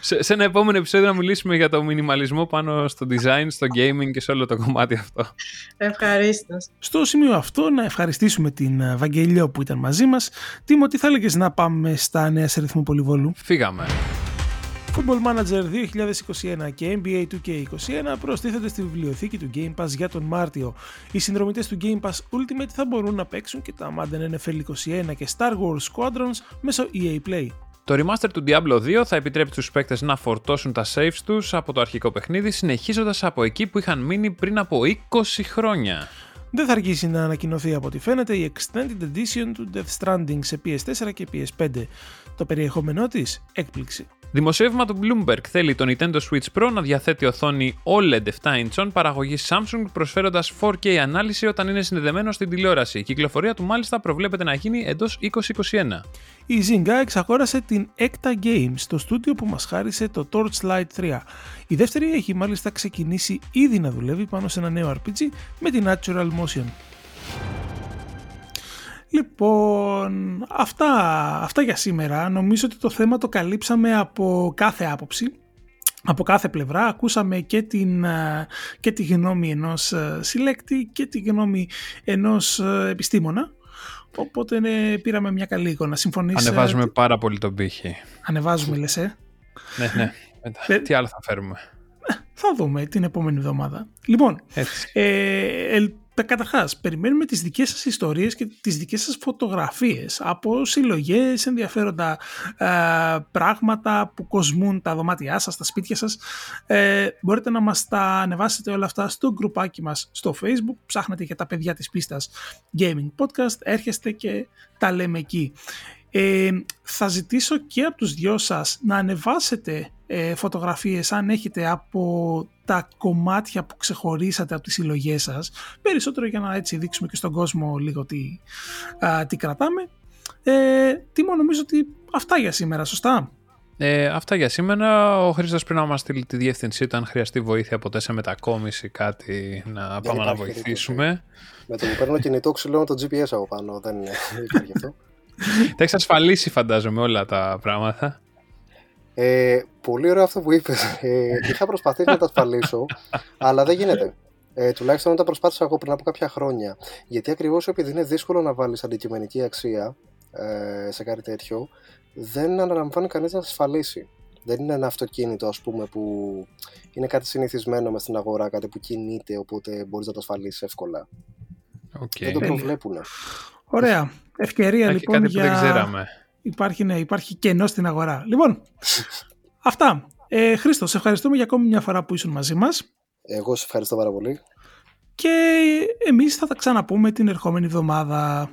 σε, σε ένα επόμενο επεισόδιο να μιλήσουμε για το μινιμαλισμό πάνω στο design, στο gaming και σε όλο το κομμάτι αυτό. Ευχαρίστως. Στο σημείο αυτό να ευχαριστήσουμε την ε, Βαγγελιό που ήταν μαζί μας. Τίμω, τι θα έλεγες να πάμε στα νέα σε ρυθμό πολυβόλου; Φύγαμε. Football Manager 2021 και NBA 2K21 προστίθενται στη βιβλιοθήκη του Game Pass για τον Μάρτιο. Οι συνδρομητές του Game Pass Ultimate θα μπορούν να παίξουν και τα Madden NFL 21 και Star Wars Squadrons μέσω EA Play. Το remaster του Diablo 2 θα επιτρέπει στους παίκτες να φορτώσουν τα saves τους από το αρχικό παιχνίδι, συνεχίζοντας από εκεί που είχαν μείνει πριν από 20 χρόνια. Δεν θα αργήσει να ανακοινωθεί από ό,τι φαίνεται η Extended Edition του Death Stranding σε PS4 και PS5. Το περιεχόμενό της, έκπληξη. Δημοσίευμα του Bloomberg θέλει το Nintendo Switch Pro να διαθέτει οθόνη OLED 7 inch παραγωγή Samsung προσφέροντας 4K ανάλυση όταν είναι συνδεδεμένο στην τηλεόραση. Η κυκλοφορία του μάλιστα προβλέπεται να γίνει εντός 2021. Η Zynga εξαγόρασε την Ecta Games, το στούντιο που μας χάρισε το Torchlight 3. Η δεύτερη έχει μάλιστα ξεκινήσει ήδη να δουλεύει πάνω σε ένα νέο RPG με την Natural Motion. Λοιπόν, αυτά, αυτά για σήμερα. Νομίζω ότι το θέμα το καλύψαμε από κάθε άποψη. Από κάθε πλευρά ακούσαμε και, την, ε, και τη γνώμη ενός ε, συλλέκτη και τη γνώμη ενός ε, επιστήμονα. Οπότε ναι, πήραμε μια καλή εικόνα. Συμφωνείς, ε, Ανεβάζουμε πάρα πολύ τον πύχη. Ανεβάζουμε λες, ε; ναι, ναι. Μετά, Ε, Τι άλλο θα φέρουμε; Θα δούμε την επόμενη εβδομάδα. Λοιπόν, Έτσι. ε, ελ, καταρχάς, περιμένουμε τις δικές σας ιστορίες και τις δικές σας φωτογραφίες από συλλογές, ενδιαφέροντα ε, πράγματα που κοσμούν τα δωμάτια σας, τα σπίτια σας. Ε, μπορείτε να μας τα ανεβάσετε όλα αυτά στο γκρουπάκι μας στο facebook. Ψάχνετε για τα παιδιά της πίστας Gaming Podcast, έρχεστε και τα λέμε εκεί. Ε, θα ζητήσω και από τους δυο σας να ανεβάσετε ε, φωτογραφίες αν έχετε από τα κομμάτια που ξεχωρίσατε από τις συλλογές σας περισσότερο για να έτσι δείξουμε και στον κόσμο λίγο τι, α, τι κρατάμε ε, Τίμω νομίζω ότι αυτά για σήμερα σωστά; Ε, αυτά για σήμερα. Ο Χρήστος πριν να μας στείλει τη διεύθυνσή του αν χρειαστεί βοήθεια ποτέ σε μετακόμιση κάτι να πάμε να υπάρχει βοηθήσουμε. Με το που παίρνω κινητό ξυλώνω το GPS από πάνω. Δεν δεν υπάρχει αυτό. [LAUGHS] Θα εξασφαλίσει φαντάζομαι όλα τα πράγματα. Ε, πολύ ωραίο αυτό που είπες. Ε, είχα προσπαθήσει να τα ασφαλίσω, αλλά δεν γίνεται. Ε, τουλάχιστον όταν προσπάθησα εγώ πριν από κάποια χρόνια. Γιατί ακριβώς επειδή είναι δύσκολο να βάλεις αντικειμενική αξία ε, σε κάτι τέτοιο, δεν αναλαμβάνει κανείς να τα ασφαλίσει. Δεν είναι ένα αυτοκίνητο, ας πούμε, που είναι κάτι συνηθισμένο μες στην αγορά, κάτι που κινείται, οπότε μπορείς να το ασφαλίσεις εύκολα. Οκ. Δεν το προβλέπουν. Ωραία ευκαιρία Έχει λοιπόν κάτι που για... δεν ξέραμε. Υπάρχει, ναι, υπάρχει κενό στην αγορά λοιπόν αυτά ε, Χρήστο σε ευχαριστούμε για ακόμη μια φορά που ήσουν μαζί μας Εγώ σε ευχαριστώ πάρα πολύ. και εμείς θα τα ξαναπούμε την ερχόμενη εβδομάδα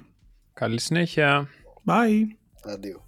Καλή συνέχεια. Bye Αντίο.